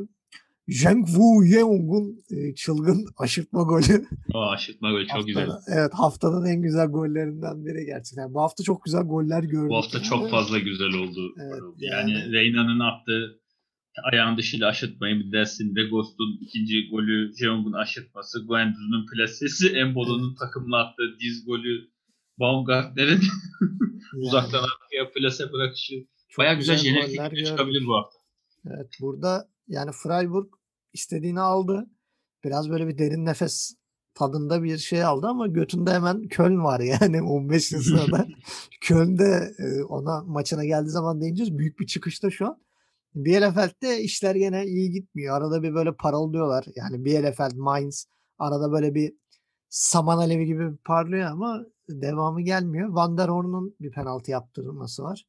Zheng Wu Yeong'un çılgın aşırtma golü. o aşırtma böyle çok güzel. Haftada- Evet haftanın en güzel gollerinden biri gerçekten. Bu hafta çok güzel goller gördük. Bu hafta yani. çok fazla güzel oldu. Evet, yani yani- Reyna'nın attığı ayağın dışıyla aşırtmayı bir dersin. Vegos'un ikinci golü, Jeong'un aşırtması, Guendouzi'nin plasesi, Embolo'nun takımla attığı diz golü, Baumgartner'in uzaktan arkaya plase bırakışı. çok Baya güzel jenerikler gördük. çıkabilir bu hafta. Evet burada yani Freiburg istediğini aldı. Biraz böyle bir derin nefes tadında bir şey aldı ama götünde hemen Köln var yani 15. sırada. Köln'de e, ona maçına geldiği zaman değineceğiz. Büyük bir çıkışta şu an. Bielefeld'de işler gene iyi gitmiyor. Arada bir böyle parıldıyorlar. Yani Bielefeld, Mainz arada böyle bir saman alevi gibi parlıyor ama devamı gelmiyor. Van der Horn'un bir penaltı yaptırması var.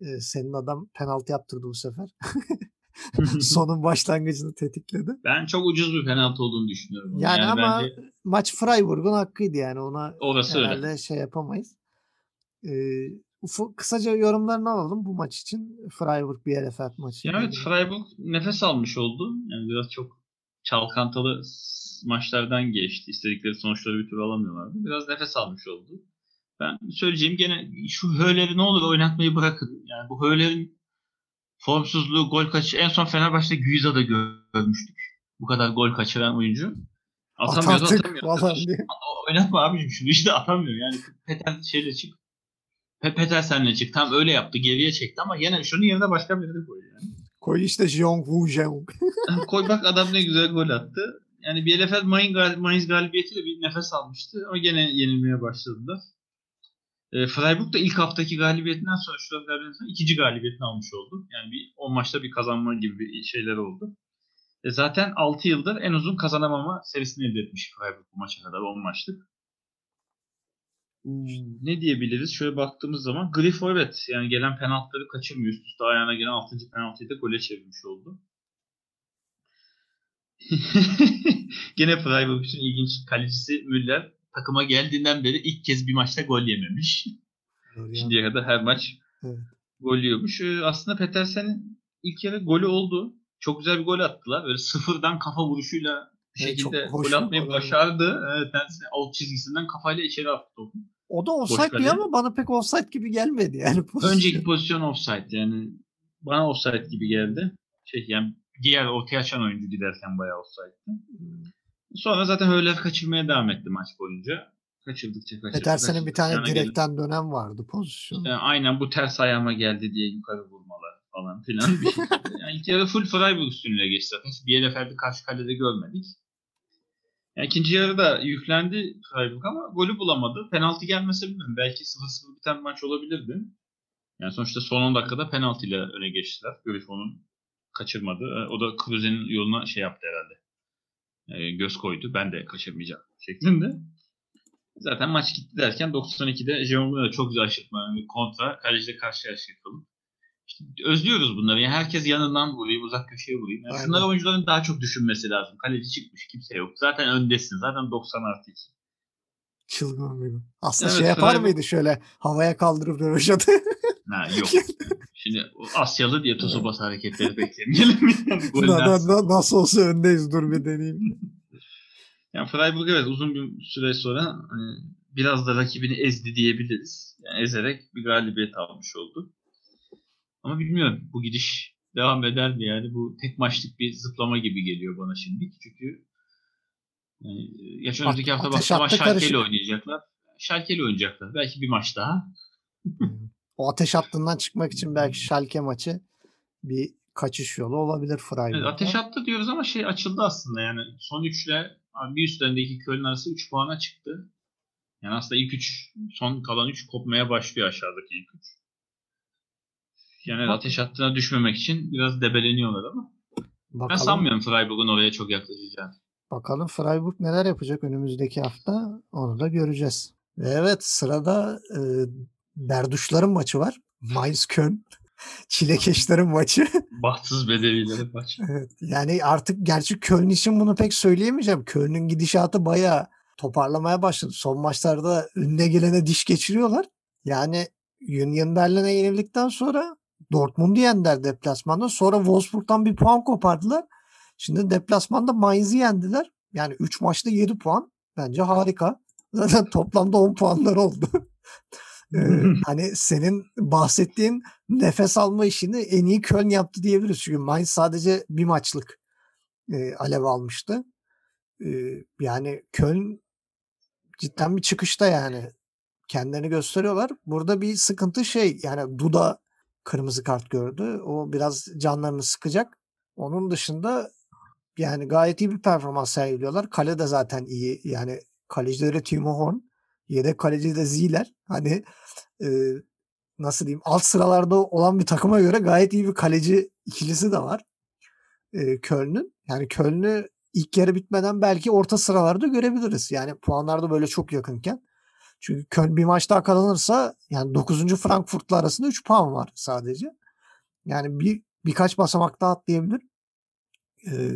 Ee, senin adam penaltı yaptırdı bu sefer. Sonun başlangıcını tetikledi. Ben çok ucuz bir penaltı olduğunu düşünüyorum. Yani, Yani, ama bence maç Freiburg'un hakkıydı yani ona orası öyle. herhalde şey yapamayız. Ee, ufu- kısaca yorumlarını alalım bu maç için. Freiburg Bielefeld maçı. Ya evet Freiburg nefes almış oldu. Yani biraz çok çalkantalı maçlardan geçti. İstedikleri sonuçları bir türlü alamıyorlardı. Biraz nefes almış oldu. Ben söyleyeceğim gene şu Höler'i ne olur oynatmayı bırakın. Yani bu Höler'in formsuzluğu, gol kaçı en son Fenerbahçe'de Güiza'da görmüştük. Bu kadar gol kaçıran oyuncu. At Atamıyor, atamıyor. falan diye. Oynatma abicim şunu işte atamıyor. Yani Peter şeyle çık. Pe Petersen'le çık. Tam öyle yaptı. Geriye çekti ama yine şunun yerine başka birini koy yani. Koy işte Jeong Woo Jeong. koy bak adam ne güzel gol attı. Yani Bielefeld Mainz, gal Mainz galibiyetiyle bir nefes almıştı ama gene yenilmeye başladılar. E, Freiburg da ilk haftaki galibiyetinden sonra şu galibiyetinden sonra ikinci galibiyetini almış oldu. Yani bir 10 maçta bir kazanma gibi bir şeyler oldu. E, zaten 6 yıldır en uzun kazanamama serisini elde etmiş Freiburg bu maça kadar 10 maçlık. Ne diyebiliriz? Şöyle baktığımız zaman Grifo evet yani gelen penaltıları kaçırmıyor. Üst üste ayağına gelen 6. penaltıyı da gole çevirmiş oldu. Gene Freiburg için ilginç kalecisi Müller takıma geldiğinden beri ilk kez bir maçta gol yememiş. Şimdiye kadar her maç Evet. gol yiyormuş. Ee, aslında Petersen'in ilk yarı golü oldu. Çok güzel bir gol attılar. Böyle sıfırdan kafa vuruşuyla çok şekilde hoş gol atmayı başardı. Evet, out çizgisinden kafayla içeri attı topu. O da offside diyor ama bana pek offside gibi gelmedi yani. pozisyon. Önceki pozisyon offside yani bana offside gibi geldi. Şey yani diğer ortaya açan oyuncu giderken bayağı offside'di. Sonra zaten Höller kaçırmaya devam etti maç boyunca. Kaçırdıkça kaçırdı. Petersen'in bir tane direkten dönem vardı pozisyon. İşte aynen bu ters ayağıma geldi diye yukarı vurmalar falan filan. Yani ilk yarı full Freiburg üstünlüğüne geçti zaten. Hiç Bielefeld'i karşı kalede görmedik. Yani ikinci yarıda yüklendi Freiburg ama golü bulamadı. Penaltı gelmese bilmiyorum. Belki 0-0 biten maç olabilirdi. Yani sonuçta son 10 dakikada penaltıyla öne geçtiler. Griffon'un kaçırmadı. E, O da Kruse'nin yoluna şey yaptı herhalde. E, göz koydu. Ben de kaçırmayacağım şeklinde. Zaten maç gitti derken 92'de Jerome'da da çok güzel aşırtma. Bir kontra. Kaleciyle karşı karşıya kalıp. İşte özlüyoruz bunları. Yani herkes yanından vurayım, uzak köşeye vurayım. Yani Aynen. şunları oyuncuların daha çok düşünmesi lazım. Kaleci çıkmış, kimse yok. Zaten öndesin. Zaten 90 artı 2. Çılgın gol. Aslında Evet, şey yapar Freiburg- mıydı şöyle havaya kaldırıp röveşatı? Ha yok. Şimdi Asyalı diye tosu bas hareketleri beklemeyelim. Yani na- na- nasıl olsa öndeyiz dur bir deneyeyim. Yani Freiburg evet uzun bir süre sonra hani biraz da rakibini ezdi diyebiliriz. Yani ezerek bir galibiyet almış oldu. Ama bilmiyorum bu gidiş devam eder mi yani bu tek maçlık bir zıplama gibi geliyor bana şimdi. Çünkü yani, geçen At- önümüzdeki hafta karışık. ile oynayacaklar. Schalke ile oynayacaklar. Belki bir maç daha. O ateş hattından çıkmak için belki Schalke maçı bir kaçış yolu olabilir Evet, Freiburg'da. ateş attı diyoruz ama şey açıldı aslında yani son 3 ile bir üstlerindeki Köln arası 3 puana çıktı. Yani aslında ilk 3 son kalan 3 kopmaya başlıyor aşağıdaki ilk 3. Yani Bak- ateş hattına düşmemek için biraz debeleniyorlar ama ben Bakalım, sanmıyorum Freiburg'un oraya çok yaklaşacağını. bakalım Freiburg neler yapacak önümüzdeki hafta onu da göreceğiz. Ve evet sırada e, Berduşların maçı var. Mainz Köln. Çilekeşlerin maçı. Bahtsız bedevileri maç. Evet, yani artık gerçi Köln için bunu pek söyleyemeyeceğim. Köln'ün gidişatı bayağı toparlamaya başladı. Son maçlarda önüne gelene diş geçiriyorlar. Yani Union Berlin'e yenildikten sonra Dortmund'u yendiler deplasmanda. Sonra Wolfsburg'dan bir puan kopardılar. Şimdi deplasmanda Mainz'i yendiler. Yani 3 maçta 7 puan. Bence harika. Zaten toplamda 10 puanlar oldu. Ee, hani senin bahsettiğin nefes alma işini en iyi Köln yaptı diyebiliriz. Çünkü Mainz sadece bir maçlık e, alev almıştı. E, yani Köln cidden bir çıkışta yani. Kendilerini gösteriyorlar. Burada bir sıkıntı şey yani Duda kırmızı kart gördü. O biraz canlarını sıkacak. Onun dışında yani gayet iyi bir performans sergiliyorlar. Kale de zaten iyi. Yani kalecileri Timo Horn. Yedek kaleci de Zieler. Hani e, nasıl diyeyim alt sıralarda olan bir takıma göre gayet iyi bir kaleci ikilisi de var. E, Köln'ün. Yani Köln'ü ilk yarı bitmeden belki orta sıralarda görebiliriz. Yani puanlarda böyle çok yakınken. Çünkü Köln bir maç daha kazanırsa yani 9. Frankfurt'la arasında 3 puan var sadece. Yani bir birkaç basamak daha atlayabilir. Ee,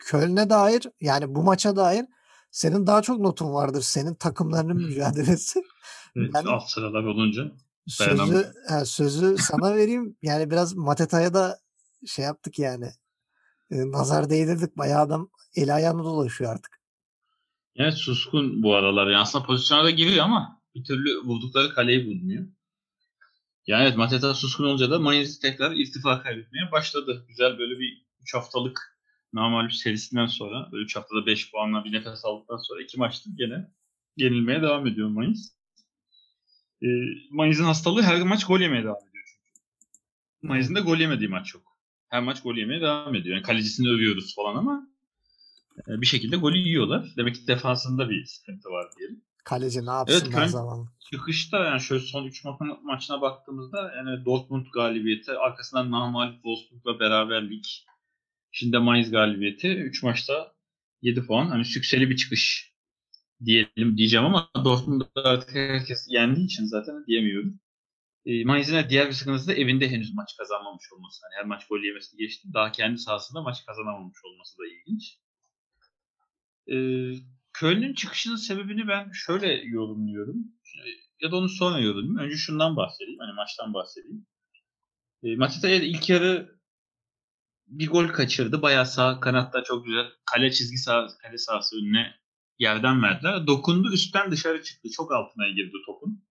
Köln'e dair yani bu maça dair senin daha çok notun vardır. Senin takımlarının mücadelesi. Evet, Yani- alt sıralar olunca. Sözü, ha, sözü sana vereyim. Yani biraz Mateta'ya da şey yaptık yani. E, nazar değdirdik. Bayağı adam eli ayağına dolaşıyor artık. Evet suskun bu aralar. Yani aslında pozisyona da giriyor ama bir türlü vurdukları kaleyi bulmuyor. Yani evet Mateta suskun olunca da Mainz tekrar irtifa kaybetmeye başladı. Güzel böyle bir 3 haftalık namalüp serisinden sonra böyle 3 haftada 5 puanla bir nefes aldıktan sonra iki maçtır gene yenilmeye devam ediyor Mainz. Ee, Mainz'in hastalığı her maç gol yemeye devam ediyor çünkü. Mainz'in de gol yemediği maç yok. Her maç gol yemeye devam ediyor. Yani kalecisini övüyoruz falan ama e, bir şekilde golü yiyorlar. Demek ki defansında bir sıkıntı var diyelim. Kaleci ne yapsın Evet, her zaman. Çıkışta yani şöyle son 3 ma- maçına baktığımızda yani Dortmund galibiyeti, arkasından namalip Wolfsburg'la beraberlik, şimdi de Mainz galibiyeti. 3 maçta 7 puan. Hani sükseli bir çıkış diyelim diyeceğim ama Dortmund'da artık herkes yendiği için zaten diyemiyorum. E, Mainz'in diğer bir sıkıntısı da evinde henüz maç kazanmamış olması. Hani her maç gol yemesini geçti. Daha kendi sahasında maç kazanamamış olması da ilginç. E, Köln'ün çıkışının sebebini ben şöyle yorumluyorum. Ya da onu sonra yorumlayayım. Önce şundan bahsedeyim. Hani maçtan bahsedeyim. E, Matita'ya ilk yarı bir gol kaçırdı. Bayağı sağ kanatta çok güzel kale çizgi sağ, kale sahası önüne yerden verdiler. Dokundu üstten dışarı çıktı. Çok altına girdi topun.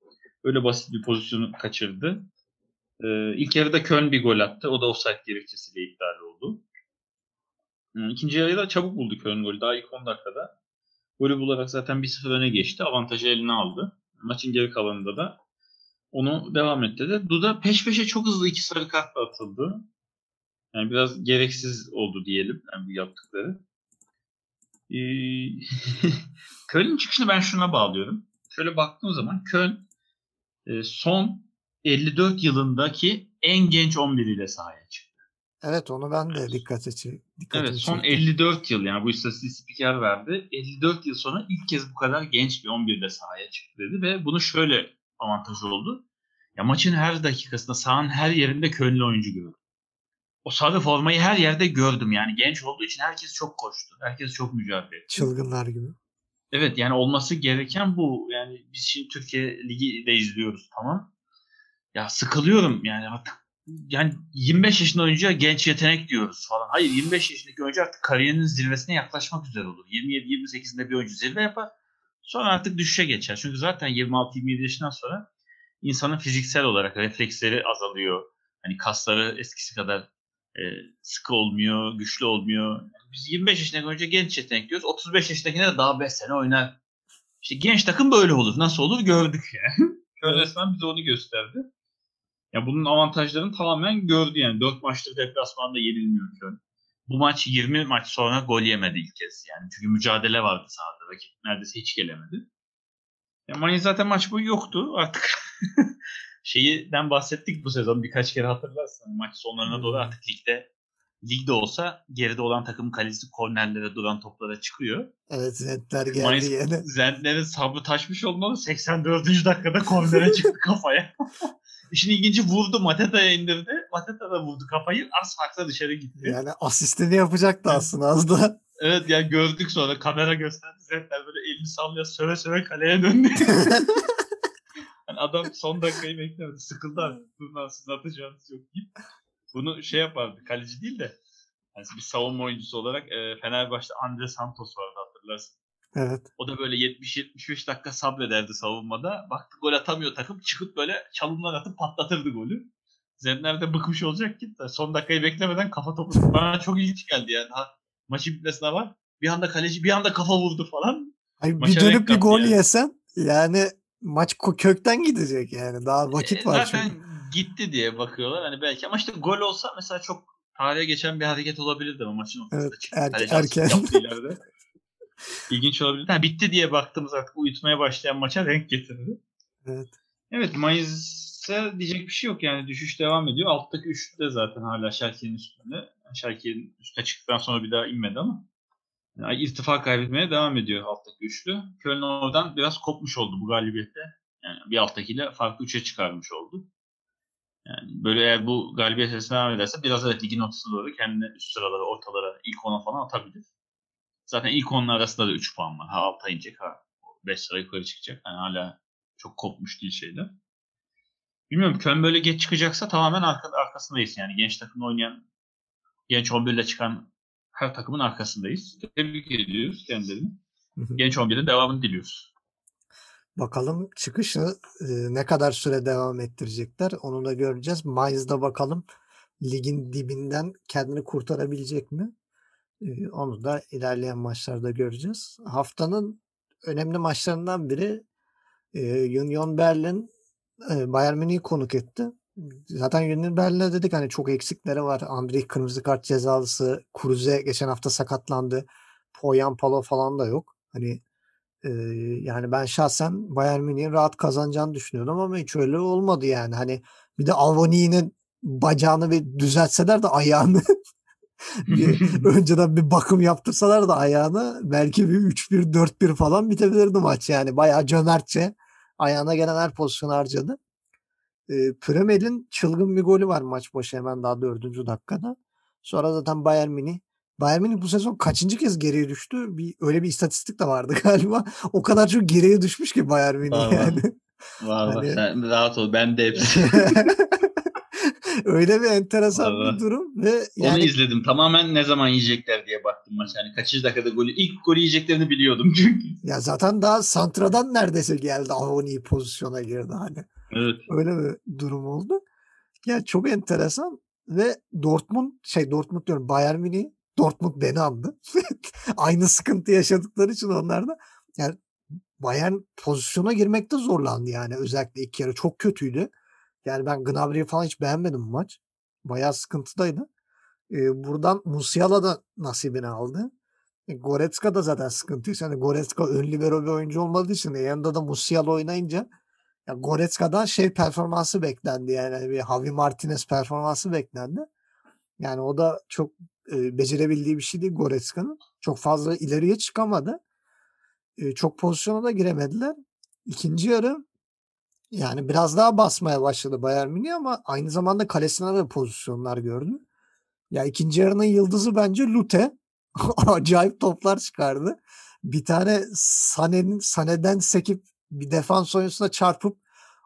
Öyle basit bir pozisyonu kaçırdı. Ee, ilk yarıda Köln bir gol attı. O da offside gerekçesiyle iptal oldu. İkinci yarıda da çabuk buldu Köln golü. Daha ilk 10 dakikada. Golü bularak zaten 1-0 öne geçti. Avantajı eline aldı. Maçın geri kalanında da onu devam ettirdi. Duda peş peşe çok hızlı iki sarı kartla atıldı. Yani biraz gereksiz oldu diyelim yani bu yaptıkları. Ee, Köln'ün çıkışını ben şuna bağlıyorum. Şöyle baktığım zaman Köln e, son 54 yılındaki en genç 11 ile sahaya çıktı. Evet onu ben de dikkate çek. dikkatimi Evet son çekti. 54 yıl yani bu istatistiği spiker verdi. 54 yıl sonra ilk kez bu kadar genç bir 11 ile sahaya çıktı dedi ve bunu şöyle avantajı oldu. Ya maçın her dakikasında sahanın her yerinde Köln'lü oyuncu gördüm. O sarı formayı her yerde gördüm yani genç olduğu için herkes çok koştu. Herkes çok mücadele etti. Çılgınlar gibi. Evet yani olması gereken bu. Yani biz şimdi Türkiye Ligi de izliyoruz tamam. Ya sıkılıyorum yani artık yani 25 yaşında oyuncuya genç yetenek diyoruz falan. Hayır 25 yaşındaki oyuncu artık kariyerinin zirvesine yaklaşmak üzere olur. 27-28'inde bir oyuncu zirve yapar. Sonra artık düşüşe geçer. Çünkü zaten 26-27 yaşından sonra insanın fiziksel olarak refleksleri azalıyor. Hani kasları eskisi kadar e, sıkı olmuyor, güçlü olmuyor. Biz 25 yaşındaki oyuncu genç yetenek diyoruz. 35 yaşındakine de daha 5 sene oynar. İşte genç takım böyle olur. Nasıl olur gördük yani. Evet. resmen bize onu gösterdi. Ya bunun avantajlarını tamamen gördü yani. 4 maçtır deplasmanda yenilmiyor Köln. Bu maç 20 maç sonra gol yemedi ilk kez yani. Çünkü mücadele vardı sahada. Rakip neredeyse hiç gelemedi. Ya Mainz zaten maç boyu yoktu. Artık şeyden bahsettik bu sezon birkaç kere hatırlarsın. Maç sonlarına doğru artık ligde ligde olsa geride olan takımın kalecisi kornerlere duran toplara çıkıyor. Evet Zentler geldi Mainz- yine. Zentler'in sabrı taşmış olmalı. 84. dakikada kornere çıktı kafaya. İşin ilginci vurdu. Mateta'ya indirdi. Mateta da vurdu kafayı. Az farkla dışarı gitti. Yani asistini yapacaktı aslında az da. Evet yani gördük sonra kamera gösterdi. Zentler böyle elini sallıyor söve söve kaleye döndü. yani adam son dakikayı beklemedi. Sıkıldı artık. Bundan siz atacağınız yok deyip. Bunu şey yapardı. Kaleci değil de yani bir savunma oyuncusu olarak e, Fenerbahçe'de Andre Santos vardı hatırlarsın. Evet. O da böyle 70-75 dakika sabrederdi savunmada. Baktı gol atamıyor takım. Çıkıp böyle çalımlar atıp patlatırdı golü. Zentler de bıkmış olacak ki son dakikayı beklemeden kafa topu. Bana çok ilginç geldi yani. Ha, maçın bitmesine var. Bir anda kaleci bir anda kafa vurdu falan. Hayır, bir dönüp bir gol yani. yesen yani maç kökten gidecek yani. Daha vakit E, var zaten çünkü. Gitti diye bakıyorlar. Hani belki ama işte gol olsa mesela çok tarihe geçen bir hareket olabilirdi ama maçın ortasında Evet, çıktı. Kaleci erken. İlginç olabilir. Ha, bitti diye baktığımız artık uyutmaya başlayan maça renk getirdi. Evet. Evet Mayıs ise diyecek bir şey yok yani düşüş devam ediyor. Alttaki üçlü de zaten hala Schalke'nin üstünde. Schalke'nin üstüne çıktıktan sonra bir daha inmedi ama yani irtifa kaybetmeye devam ediyor alttaki üçlü. Köln oradan biraz kopmuş oldu bu galibiyette. Yani bir alttakiyle farklı üçe çıkarmış oldu. Yani böyle eğer bu galibiyet sesine devam ederse biraz evet ligin ortasına doğru kendine üst sıralara, ortalara, ilk ona falan atabilir. Zaten ilk onun arasında da 3 puan var. Ha alta inecek ha 5 sıra yukarı çıkacak. Yani hala çok kopmuş değil şeyler. Bilmiyorum Köln böyle geç çıkacaksa tamamen arka, arkasındayız. Yani genç takımda oynayan genç 11 ile çıkan her takımın arkasındayız. Tebrik ediyoruz kendilerini. Genç 11'in devamını diliyoruz. Bakalım çıkışı ne kadar süre devam ettirecekler onu da göreceğiz. Mayıs'da bakalım ligin dibinden kendini kurtarabilecek mi? Onu da ilerleyen maçlarda göreceğiz. Haftanın önemli maçlarından biri Union Berlin Bayern Münih'i konuk etti. Zaten Union Berlin'e dedik hani çok eksikleri var. Andrei kırmızı kart cezalısı. Kuruze geçen hafta sakatlandı. Poyan Palo falan da yok. Hani yani ben şahsen Bayern Münih'in rahat kazanacağını düşünüyordum ama hiç öyle olmadı yani. Hani bir de Alvoni'nin bacağını bir düzeltseler de ayağını bir, önceden bir bakım yaptırsalar da ayağını belki bir 3-1 4-1 falan bitebilirdi maç yani. Bayağı cömertçe ayağına gelen her pozisyonu harcadı. E, Premel'in çılgın bir golü var maç başı hemen daha dördüncü dakikada. Sonra zaten Bayern Münih Bayern Münih bu sezon kaçıncı kez geriye düştü? Bir öyle bir istatistik de vardı galiba. O kadar çok geriye düşmüş ki Bayern Münih Var, yani. Var Hani- var. Sen rahat ol. Ben de hepsi. öyle bir enteresan var. bir durum ve Onu yani izledim. Tamamen ne zaman yiyecekler diye baktım maç. Yani kaçıncı dakikada golü. ilk golü yiyeceklerini biliyordum çünkü. ya zaten daha santradan neredeyse geldi Avoni pozisyona girdi hani. Evet. Öyle bir durum oldu. Yani çok enteresan ve Dortmund şey Dortmund diyorum Bayern Münih Dortmund beni andı. Aynı sıkıntı yaşadıkları için onlar da yani Bayern pozisyona girmekte zorlandı yani özellikle ilk yarı çok kötüydü. Yani ben Gnabry'i falan hiç beğenmedim bu maç. Bayağı sıkıntıdaydı. Ee, buradan Musiala da nasibini aldı. E, Goretzka da zaten sıkıntı. Yani Goretzka ön libero bir oyuncu olmadığı için e, yanında da Musiala oynayınca ya Goretzka'dan şey performansı beklendi yani Hani bir Javi Martinez performansı beklendi. Yani o da çok e, becerebildiği bir şey değil Goretzka'nın. Çok fazla ileriye çıkamadı. E, çok pozisyona da giremediler. İkinci yarı yani biraz daha basmaya başladı Bayern Münih ama aynı zamanda kalesine de pozisyonlar gördü. Ya ikinci yarının yıldızı bence Lute. Acayip toplar çıkardı. Bir tane Sane'nin Sane'den sekip bir defans oyuncusuna çarpıp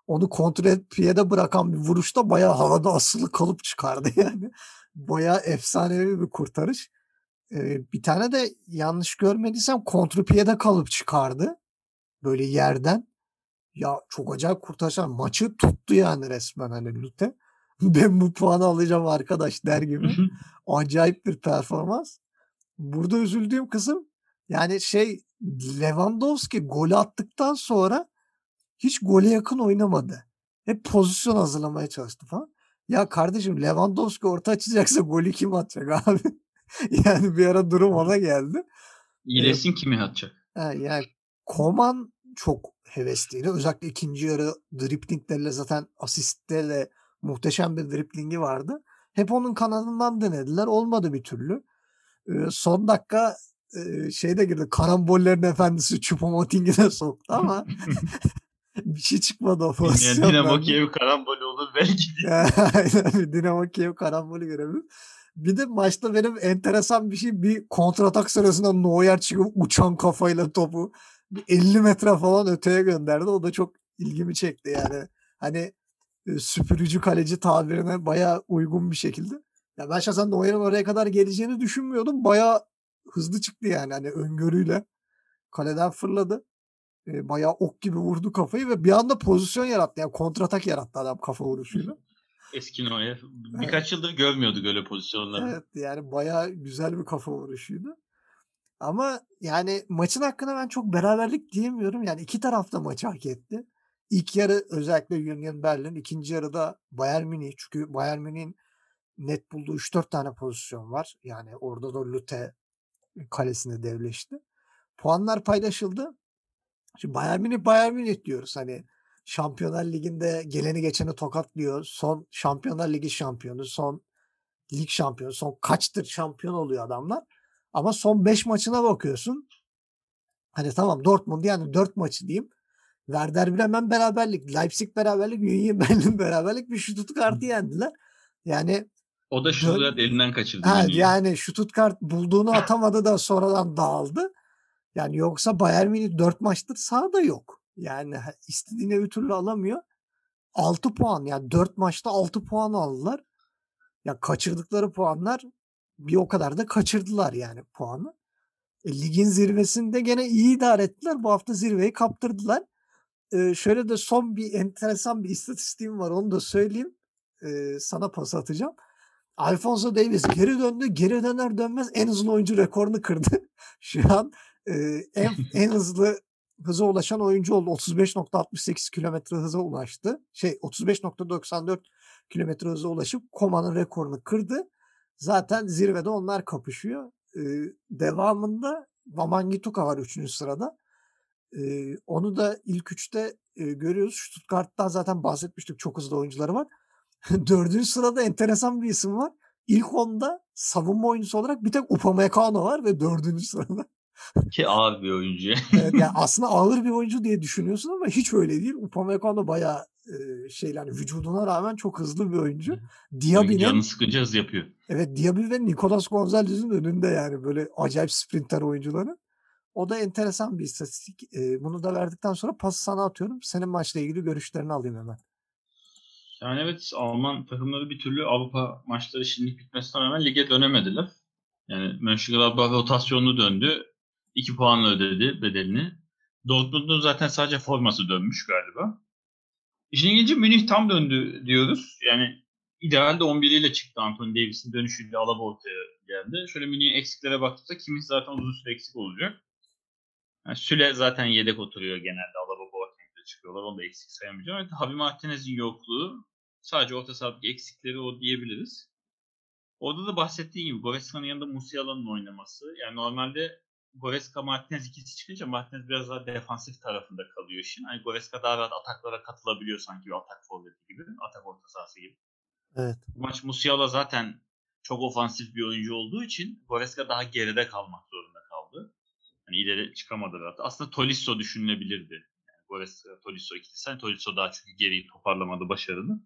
onu kontrol et piyede bırakan bir vuruşta bayağı havada asılı kalıp çıkardı yani. Bayağı efsanevi bir kurtarış. Ee, bir tane de yanlış görmediysem kontrpiyede kalıp çıkardı. Böyle yerden. Ya çok acayip kurtarışlar. Maçı tuttu yani resmen hani Lute. Ben bu puanı alacağım arkadaş der gibi. Acayip bir performans. Burada üzüldüğüm kısım yani şey Lewandowski golü attıktan sonra hiç gole yakın oynamadı. Hep pozisyon hazırlamaya çalıştı falan. Ya kardeşim Lewandowski orta açacaksa golü kim atacak abi? yani bir ara durum ona geldi. İyileşsin kimi atacak? Yani Koman çok hevesliydi. Özellikle ikinci yarı driplinglerle zaten asistlerle muhteşem bir driplingi vardı. Hep onun kanalından denediler. Olmadı bir türlü. Ee, son dakika e, şey de girdi. Karambollerin efendisi Choupo-Moting'i de soktu ama bir şey çıkmadı o Yani pozisyondan. Dinamo Kiev karambolü olur belki. Aynen Dinamo Kiev karambolü görebilir. Bir de maçta benim enteresan bir şey bir kontratak sırasında Neuer çıkıp uçan kafayla topu bir 50 metre falan öteye gönderdi. O da çok ilgimi çekti yani. Hani e, süpürücü kaleci tabirine bayağı uygun bir şekilde. Ya ben şahsen Neuer'in oraya kadar geleceğini düşünmüyordum. Bayağı hızlı çıktı yani hani öngörüyle. Kaleden fırladı. E, bayağı ok gibi vurdu kafayı ve bir anda pozisyon yarattı. Yani kontratak yarattı adam kafa vuruşuyla. Eski Neuer. Birkaç yıldır görmüyorduk öyle pozisyonları. Evet yani bayağı güzel bir kafa vuruşuydu. Ama yani maçın hakkında ben çok beraberlik diyemiyorum. Yani iki taraf da maçı hak etti. İlk yarı özellikle Union Berlin, ikinci yarıda Bayern Münih. Çünkü Bayern Münih'in net bulduğu 3-4 tane pozisyon var. Yani orada da Lute kalesine devleşti. Puanlar paylaşıldı. Şimdi Bayern Münih Bayern Münih diyoruz. Hani Şampiyonlar Ligi'nde geleni geçeni tokatlıyor. Son Şampiyonlar Ligi şampiyonu, son lig şampiyonu, son kaçtır şampiyon oluyor adamlar. Ama son 5 maçına bakıyorsun. Hani tamam Dortmund yani 4 maçı diyeyim. Werder Bremen beraberlik, Leipzig beraberlik, Union Berlin beraberlik bir Stuttgart'ı yendiler. Yani O da Stuttgart elinden kaçırdı. ha, yani Stuttgart bulduğunu atamadı da sonradan dağıldı. Yani yoksa Bayern Münih 4 maçtır sahada yok. Yani istediğini bir türlü alamıyor. 6 puan yani 4 maçta 6 puan aldılar. Ya kaçırdıkları puanlar bir o kadar da kaçırdılar yani puanı. E, ligin zirvesinde gene iyi idare ettiler. Bu hafta zirveyi kaptırdılar. E, şöyle de son bir enteresan bir istatistiğim var. Onu da söyleyeyim. E, sana pas atacağım. Alfonso Davies geri döndü. Geri döner dönmez en hızlı oyuncu rekorunu kırdı. Şu an e, en, en hızlı hıza ulaşan oyuncu oldu. 35.68 kilometre hıza ulaştı. Şey 35.94 kilometre hıza ulaşıp Koma'nın rekorunu kırdı. Zaten zirvede onlar kapışıyor. Ee, devamında Wamangituka var 3. sırada. Ee, onu da ilk 3'te e, görüyoruz. Stuttgart'tan zaten bahsetmiştik. Çok hızlı oyuncuları var. 4. sırada enteresan bir isim var. İlk 10'da savunma oyuncusu olarak bir tek Upamecano var ve 4. sırada. Ki ağır bir oyuncu. Evet, yani aslında ağır bir oyuncu diye düşünüyorsun ama hiç öyle değil. Upamecano bayağı e, şey yani vücuduna rağmen çok hızlı bir oyuncu. Diaby'nin Canı sıkınca hız yapıyor. evet Diaby ve Nicolas Gonzalez'in önünde yani böyle acayip sprinter oyuncuları. O da enteresan bir istatistik. E, bunu da verdikten sonra pası sana atıyorum. Senin maçla ilgili görüşlerini alayım hemen. Yani evet Alman takımları bir türlü Avrupa maçları şimdilik bitmesine rağmen lige dönemediler. Yani Mönchengladbach rotasyonlu döndü. 2 puanla ödedi bedelini. Dortmund'un zaten sadece forması dönmüş galiba. İşin ilginci Münih tam döndü diyoruz. Yani idealde 11 ile çıktı Anthony Davis'in dönüşüyle Alaba ortaya geldi. Şöyle Münih'in eksiklere baktığımızda Kimmich zaten uzun süre eksik olacak. Yani Süle zaten yedek oturuyor genelde. Alaba Boateng'de çıkıyorlar. Onu da eksik sayamayacağım. Evet, Javi Martinez'in yokluğu sadece orta sahadaki eksikleri o diyebiliriz. Orada da bahsettiğim gibi Goreska'nın yanında Musiala'nın oynaması. Yani normalde Goreska Martinez ikisi çıkınca Martinez biraz daha defansif tarafında kalıyor işin. Hani Goreska daha rahat ataklara katılabiliyor sanki bir atak forveti gibi. Atak orta sahası gibi. Evet. Bu maç Musiala zaten çok ofansif bir oyuncu olduğu için Goreska daha geride kalmak zorunda kaldı. Hani ileri çıkamadı rahat. Aslında Tolisso düşünülebilirdi. Yani Goreska, Tolisso ikilisi. Hani Tolisso daha çünkü geriyi toparlamadı başarılı.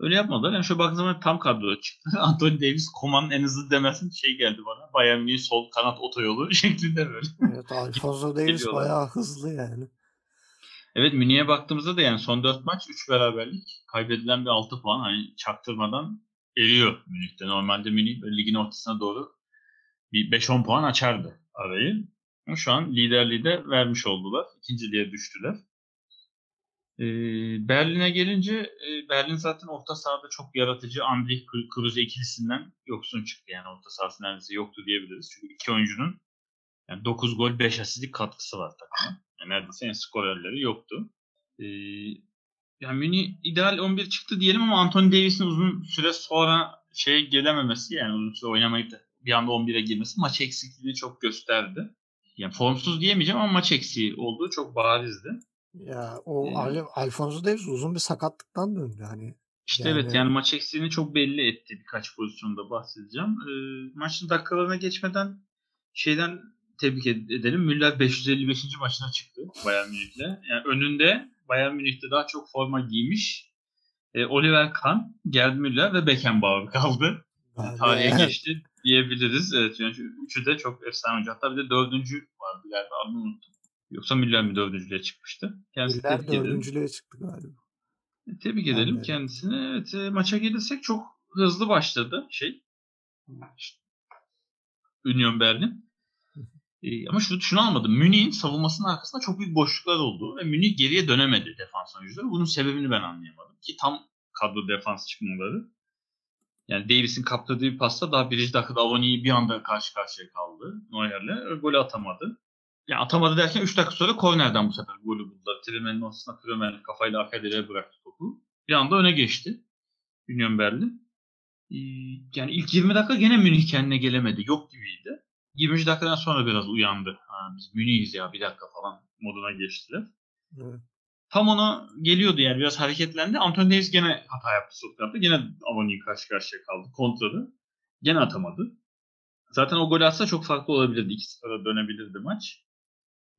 Öyle yapmadılar. Yani şöyle baktığım zaman tam kadro çıktı. Anthony Davis Koman'ın en hızlı demezsin şey geldi bana. Bayern Münih sol kanat otoyolu şeklinde böyle. Evet Alfonso Geliyorlar. bayağı hızlı yani. Evet Münih'e baktığımızda da yani son 4 maç 3 beraberlik. Kaybedilen bir 6 puan. Hani çaktırmadan eriyor Münih'te. Normalde Münih böyle ligin ortasına doğru bir 5-10 puan açardı arayı. Şu an liderliği de vermiş oldular. İkinciliğe düştüler. Berlin'e gelince Berlin zaten orta sahada çok yaratıcı Andrich Kruse ikilisinden yoksun çıktı. Yani orta sahası neredeyse yoktu diyebiliriz. Çünkü iki oyuncunun yani 9 gol 5 asistlik katkısı var takıma. Yani neredeyse en skorerleri yoktu. Yani Münih ideal 11 çıktı diyelim ama Anthony Davis'in uzun süre sonra şeye gelememesi yani uzun süre oynamayıp da bir anda 11'e girmesi maç eksikliğini çok gösterdi. Yani formsuz diyemeyeceğim ama maç eksiği olduğu çok barizdi. Ya o Ee, Al- Alfonso Davies uzun bir sakatlıktan döndü hani. İşte Yani- evet yani maç eksiğini çok belli etti birkaç pozisyonda bahsedeceğim. Ee, maçın dakikalarına geçmeden şeyden tebrik ed- edelim. Müller 555. maçına çıktı Bayern Münih'le. Yani önünde Bayern Münih'te daha çok forma giymiş e, Oliver Kahn, Gerd Müller ve Beckenbauer kaldı. Yani Tarihe geçti diyebiliriz. Evet yani üçü de çok efsane oyuncu. Hatta bir de dördüncü vardı galiba adını unuttum. Yoksa Müller mi dördüncülüğe çıkmıştı? Kendisi Müller tebrik dördüncülüğe çıktı galiba. Tebrik Yani edelim öyle. kendisini. Evet, e, maça gelirsek çok hızlı başladı şey. Union Berlin. E, ama şunu, şunu almadım. Münih'in savunmasının arkasında çok büyük boşluklar oldu ve Münih geriye dönemedi defans oyuncuları. Bunun sebebini ben anlayamadım. Ki tam kadro defans çıkmaları. Yani Davis'in kaptırdığı bir pasta daha birinci dakikada Avoni'yi bir anda karşı karşıya kaldı Neuer'le. Golü atamadı. Yani atamadı derken 3 dakika sonra kornerden bu sefer golü buldular. Tremen'in ortasına Tremen kafayla arka direğe bıraktı topu. Bir anda öne geçti. Union Berlin. Ee, Yani ilk 20 dakika gene Münih kendine gelemedi. Yok gibiydi. 20. dakikadan sonra biraz uyandı. Ha, biz Münih'iz ya bir dakika falan moduna geçtiler. Evet. tam ona geliyordu yani biraz hareketlendi. Anthony Davis gene hata yaptı sol tarafta. Gene Avoni karşı karşıya kaldı. Kontradı. Gene atamadı. Zaten o gol atsa çok farklı olabilirdi. 2-0'a dönebilirdi maç.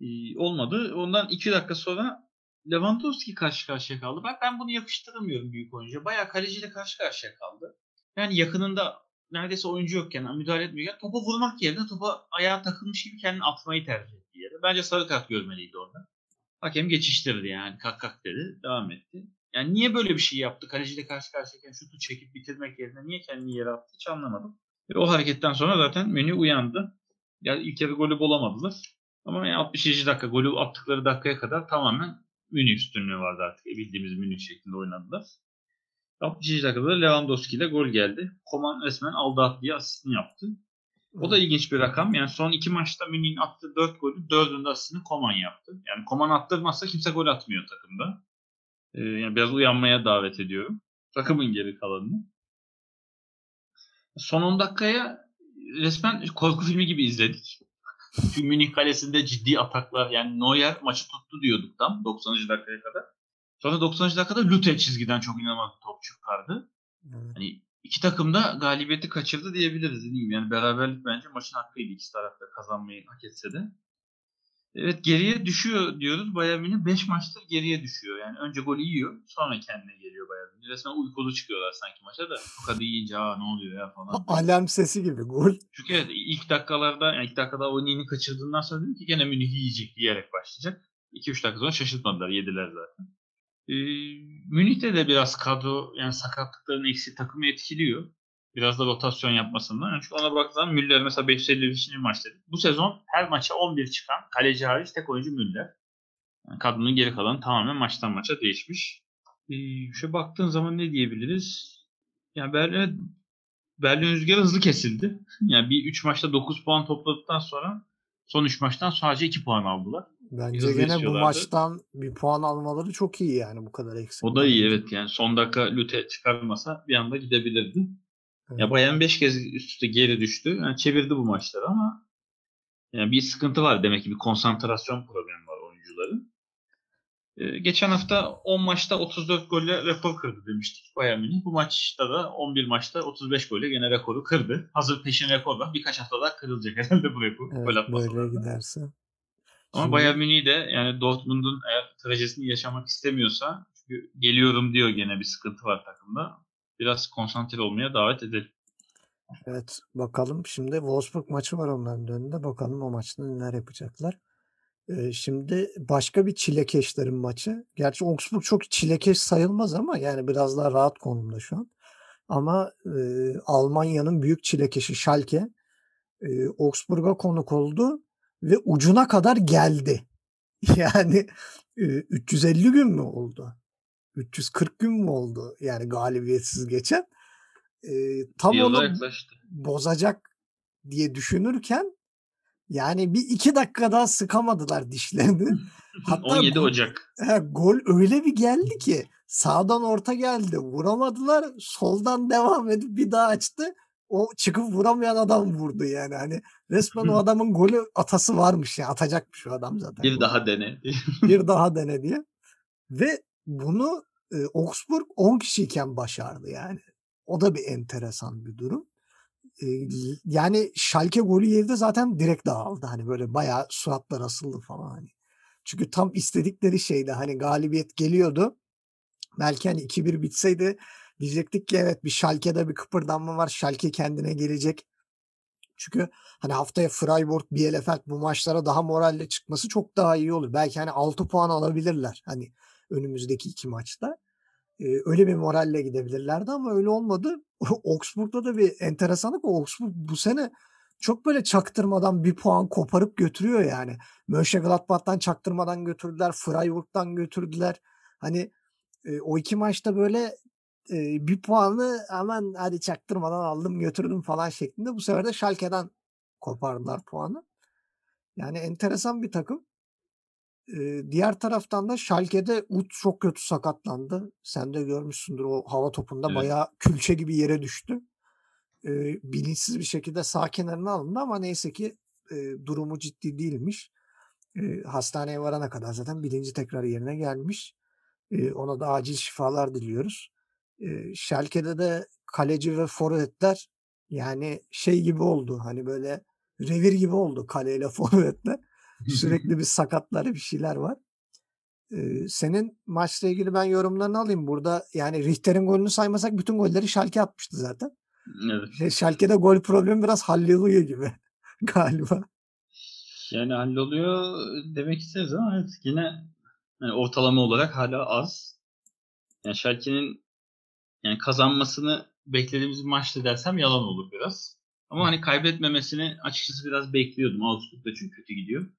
Ee, olmadı. Ondan 2 dakika sonra Lewandowski karşı karşıya kaldı. Bak ben bunu yakıştıramıyorum büyük oyuncuya. Bayağı kaleciyle karşı karşıya kaldı. Yani yakınında neredeyse oyuncu yokken, müdahale etmiyorken topa vurmak yerine topa ayağa takılmış gibi kendini atmayı tercih etti yere. Bence sarı kart görmeliydi orada. Hakem geçiştirdi yani. Kalk kalk dedi. Devam etti. Yani niye böyle bir şey yaptı? Kaleciyle karşı karşıyayken şutu çekip bitirmek yerine niye kendini yere attı hiç anlamadım. Ve o hareketten sonra zaten Münih uyandı. Yani ilk yarı golü bulamadılar. Ama yani 60. dakika golü attıkları dakikaya kadar tamamen Münih üstünlüğü vardı artık. Bildiğimiz Münih şeklinde oynadılar. 60. dakikada Lewandowski ile gol geldi. Koman resmen aldı at diye asistini yaptı. O da ilginç bir rakam. Yani son iki maçta Münih'in attığı 4 golü 4'ünde asistini Koman yaptı. Yani Koman attırmazsa kimse gol atmıyor takımda. Ee, yani biraz uyanmaya davet ediyorum. Takımın geri kalanını. Son 10 dakikaya resmen korku filmi gibi izledik. Çünkü Münih kalesinde ciddi ataklar yani Neuer maçı tuttu diyorduk tam 90. dakikaya kadar. Sonra 90. dakikada Lute çizgiden çok inanılmaz top çıkardı. Evet. Hani iki takım da galibiyeti kaçırdı diyebiliriz. Mi? Yani beraberlik bence maçın hakkıydı iki tarafta kazanmayı hak etse de. Evet geriye düşüyor diyoruz. Bayern Münih 5 maçtır geriye düşüyor. Yani önce golü yiyor sonra kendine geliyor Bayern Münih. Resmen uykulu çıkıyorlar sanki maça da. Bu kadar yiyince aa ne oluyor ya falan. Alarm sesi gibi gol. Çünkü evet, ilk dakikalarda yani ilk dakikada Oni'ni kaçırdığından sonra dedim ki gene Münih yiyecek diyerek başlayacak. 2-3 dakika sonra şaşırtmadılar. Yediler zaten. Ee, Münih'te de biraz kadro yani sakatlıkların eksi takımı etkiliyor. Biraz da rotasyon yapmasından. Çünkü ona baktığında Müller mesela 555. maç dedi. Bu sezon her maça 11 çıkan kaleci hariç tek oyuncu Müller. Yani kadronun geri kalanı tamamen maçtan maça değişmiş. Ee, şöyle baktığın zaman ne diyebiliriz? Yani Berlin, Berlin rüzgarı hızlı kesildi. Yani bir 3 maçta 9 puan topladıktan sonra son 3 maçtan sadece 2 puan aldılar. Bence hızlı gene bu maçtan bir puan almaları çok iyi yani bu kadar eksik. O da iyi evet yani son dakika Lute çıkarmasa bir anda gidebilirdi. Evet. Ya Bayern 5 kez üst üste geri düştü. Yani çevirdi bu maçları ama yani bir sıkıntı var demek ki bir konsantrasyon problemi var oyuncuların. Ee, geçen hafta 10 maçta 34 golle rekor kırdı demiştik Bayern Münih. Bu maçta da 11 maçta 35 golle gene rekoru kırdı. Hazır peşin rekor var. Birkaç hafta daha kırılacak herhalde bu rekor. Evet, böyle giderse. Ama Şimdi- Bayern Münih de yani Dortmund'un eğer trajesini yaşamak istemiyorsa çünkü geliyorum diyor gene bir sıkıntı var takımda. Biraz konsantre olmaya davet edelim. Evet bakalım şimdi Wolfsburg maçı var onların önünde. Bakalım o maçta neler yapacaklar. Ee, şimdi başka bir çilekeşlerin maçı. Gerçi Augsburg çok çilekeş sayılmaz ama yani biraz daha rahat konumda şu an. Ama e, Almanya'nın büyük çilekeşi Schalke e, Augsburg'a konuk oldu ve ucuna kadar geldi. Yani e, 350 gün mü oldu? 340 gün mü oldu? Yani galibiyetsiz geçen. E, tam Bir onu yaklaştı. bozacak diye düşünürken yani bir iki dakika daha sıkamadılar dişlerini. Hatta 17 go- Ocak. he, gol öyle bir geldi ki sağdan orta geldi. Vuramadılar. Soldan devam edip bir daha açtı. O çıkıp vuramayan adam vurdu yani. Hani resmen o adamın golü atası varmış ya. Atacakmış o adam zaten. Bir daha dene. bir daha dene diye. Ve bunu e, Augsburg 10 kişiyken başardı yani. O da bir enteresan bir durum. E, yani Schalke golü yedi zaten direkt dağıldı. Hani böyle bayağı suratlar asıldı falan hani. Çünkü tam istedikleri şeydi. Hani galibiyet geliyordu. Belki hani 2-1 bitseydi diyecektik ki evet bir Schalke'de bir kıpırdanma var. Schalke kendine gelecek. Çünkü hani haftaya Freiburg, Bielefeld bu maçlara daha moralle çıkması çok daha iyi olur. Belki hani 6 puan alabilirler hani önümüzdeki iki maçta. Ee, öyle bir moralle gidebilirlerdi ama öyle olmadı. Augsburg'da da bir enteresanlık var. Augsburg bu sene çok böyle çaktırmadan bir puan koparıp götürüyor yani. Mönchengladbach'tan çaktırmadan götürdüler. Freiburg'dan götürdüler. Hani e, o iki maçta böyle e, bir puanı hemen hadi çaktırmadan aldım götürdüm falan şeklinde. Bu sefer de Schalke'den kopardılar puanı. Yani enteresan bir takım. Ee, diğer taraftan da Schalke'de Ut çok kötü sakatlandı. Sen de görmüşsündür o hava topunda Evet. bayağı külçe gibi yere düştü. Ee, bilinçsiz bir şekilde sağ kenarına alındı ama neyse ki e, durumu ciddi değilmiş. E, hastaneye varana kadar zaten bilinci tekrar yerine gelmiş. Eee, ona da acil şifalar diliyoruz. Eee, Schalke'de de kaleci ve forvetler yani şey gibi oldu, hani, böyle revir gibi oldu kaleyle forvetler. Sürekli bir sakatlar, bir şeyler var. Senin maçla ilgili ben yorumlarını alayım. Burada yani Richter'in golünü saymasak bütün golleri Schalke atmıştı zaten. Evet. Şey, Schalke'de gol problemi biraz halloluyor gibi galiba. Yani halloluyor demek isteriz ama evet yine hani ortalama olarak hala az. Yani Schalke'nin yani kazanmasını beklediğimiz maçtı dersem yalan olur biraz. Ama hani kaybetmemesini açıkçası biraz bekliyordum. Augsburg'da çünkü kötü gidiyor.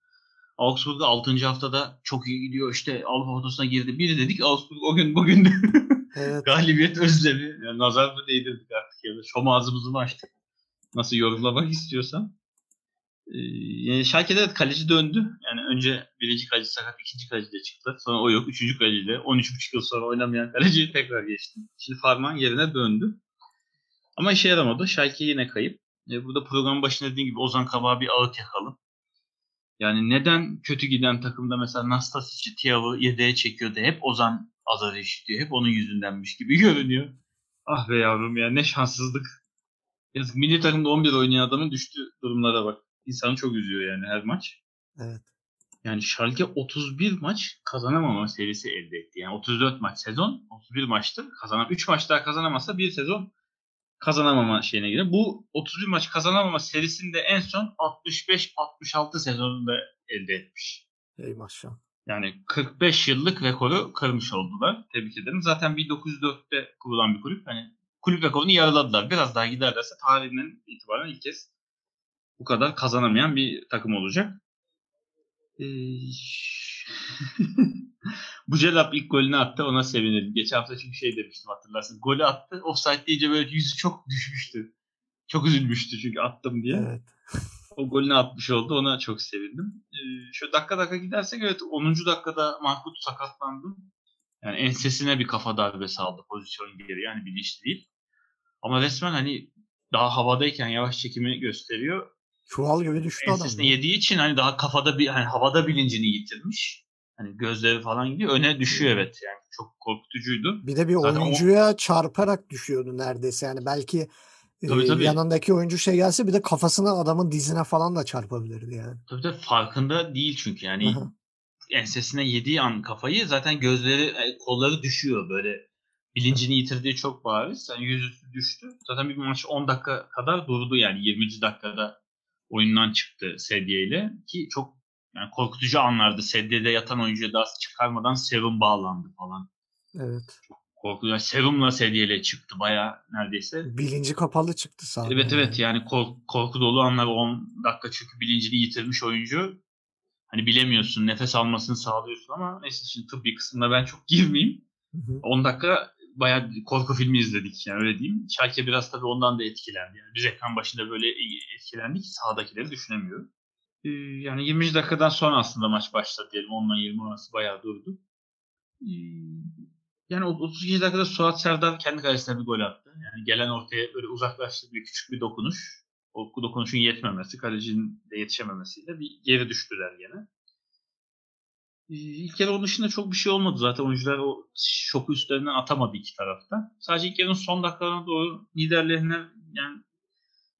Augsburg'da 6. haftada çok iyi gidiyor. İşte Avrupa potosuna girdi. Bir dedik Augsburg o gün bugün Evet. galibiyet özlemi. Yani nazar mı değdirdik artık ya da şom ağzımızı mı açtık? Nasıl yorumlamak istiyorsan. Ee, yani Schalke'de de kaleci döndü. Yani önce birinci kaleci sakat, ikinci kaleci de çıktı. Sonra o yok. Üçüncü kaleci de 13,5 yıl sonra oynamayan kaleci tekrar geçti. Şimdi Farman yerine döndü. Ama işe yaramadı. Schalke yine kayıp. Ee, burada programın başında dediğim gibi Ozan Kabak'a bir ağıt yakalım. Yani neden kötü giden takımda mesela Nastasic'i, Tiav'ı yedeğe çekiyordu. Hep Ozan azarı işitiyor. Hep onun yüzündenmiş gibi görünüyor. Ah be yavrum ya ne şanssızlık. Yazık milli takımda 11 oynayan adamın düştüğü durumlara bak. İnsanı çok üzüyor yani her maç. Evet. Yani Schalke 31 maç kazanamama serisi elde etti. Yani 34 maç sezon, 31 maçtır. Kazanan 3 maç daha kazanamazsa bir sezon kazanamama şeyine girer. Bu 31 maç kazanamama serisinde en son 65-66 sezonunda elde etmiş. Ey maşallah. Yani 45 yıllık rekoru kırmış oldular. Tebrik ederim. Zaten 1904'te kurulan bir kulüp. Hani kulüp rekorunu yarıladılar. Biraz daha giderlerse tarihinden itibaren ilk kez bu kadar kazanamayan bir takım olacak. Ee, Bucelap ilk golünü attı ona sevindim. Geçen hafta çünkü şey demiştim hatırlarsın. Golü attı. Offside deyince böyle yüzü çok düşmüştü. Çok üzülmüştü çünkü attım diye. Evet. O golünü atmış oldu. Ona çok sevindim. Ee, şöyle dakika dakika gidersek evet 10. dakikada Mahmut sakatlandı. Yani ensesine bir kafa darbesi aldı pozisyon geri. Yani bilinçli değil. Ama resmen hani daha havadayken yavaş çekimi gösteriyor. Çuval gibi düştü adam. Ensesine yediği için hani daha kafada bir hani havada bilincini yitirmiş. Hani gözleri falan gidiyor. Öne düşüyor evet. Yani çok korkutucuydu. Bir de bir Zaten o- oyuncuya çarparak düşüyordu neredeyse. Yani belki Tabii, e, tabii. yanındaki oyuncu şey gelse bir de kafasına adamın dizine falan da çarpabilirdi yani. Tabii tabii farkında değil çünkü yani ensesine yediği an kafayı zaten gözleri, e, kolları düşüyor böyle. Bilincini yitirdiği çok bariz. Yani yüzüstü düştü. Zaten bir maç 10 dakika kadar durdu yani 20. dakikada oyundan çıktı sedye ile ki çok yani korkutucu anlardı. Sedyede yatan oyuncuya daha çıkarmadan serum bağlandı falan. Evet. Korkutucu. Yani serumla sedyeyle çıktı baya neredeyse. Bilinci kapalı çıktı sahada. Evet evet yani kork- korku dolu anlar 10 dakika çünkü bilincini yitirmiş oyuncu. Hani bilemiyorsun nefes almasını sağlıyorsun ama neyse şimdi tıbbi kısmına ben çok girmeyeyim. Hı hı. 10 dakika bayağı korku filmi izledik yani öyle diyeyim. Schalke biraz tabii ondan da etkilendi. Yani biz ekran başında böyle etkilendik sağdakileri düşünemiyorum. Ee, yani 20. dakikadan sonra aslında maç başladı diyelim. 10 ile 20 arası bayağı durdu. Ee, yani o 32. dakikada Suat Serdar kendi kalesine bir gol attı. Yani gelen ortaya böyle uzaklaştı bir küçük bir dokunuş. O dokunuşun yetmemesi, kalecinin de yetişememesiyle bir geri düştüler gene. Ee, İlk yarı onun dışında çok bir şey olmadı zaten. Oyuncular o şoku üstlerinden atamadı iki tarafta. Sadece ilk yarının son dakikalarına doğru liderlerine yani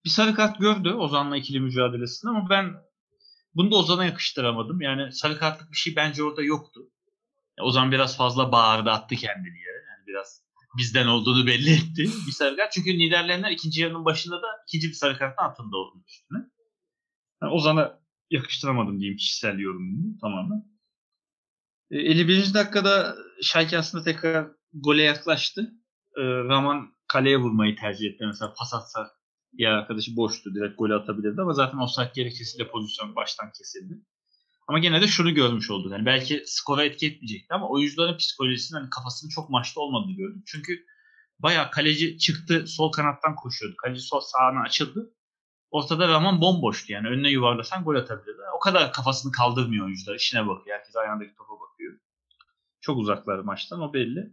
bir sarı kart gördü Ozan'la ikili mücadelesinde ama ben bunu da Ozan'a yakıştıramadım. Yani sarı kartlık bir şey bence orada yoktu. Ozan biraz fazla bağırdı attı kendini yere. Yani biraz bizden olduğunu belli etti. Bir sarı kart. Çünkü liderlerine ikinci yarının başında da ikinci bir sarı karttan atıldı onun üstüne. Yani Ozan'a yakıştıramadım diyeyim kişisel yorumumu tamamen. E, 51. dakikada Schalke aslında tekrar gole yaklaştı. E, Raman kaleye vurmayı tercih etti. Mesela pas atsa diğer arkadaşı boştu. Direkt golü atabilirdi ama zaten offside gerekçesiyle pozisyon baştan kesildi. Ama gene de şunu görmüş olduk. Yani belki skora etki etmeyecekti ama oyuncuların psikolojisinin hani kafasının çok maçta olmadığını gördük. Çünkü bayağı kaleci çıktı sol kanattan koşuyordu. Kaleci sol sağına açıldı. Ortada Rahman bomboştu yani. Önüne yuvarlasan gol atabilirdi. O kadar kafasını kaldırmıyor oyuncular. İşine bakıyor. Herkes ayağındaki topa bakıyor. Çok uzaklar maçtan o belli.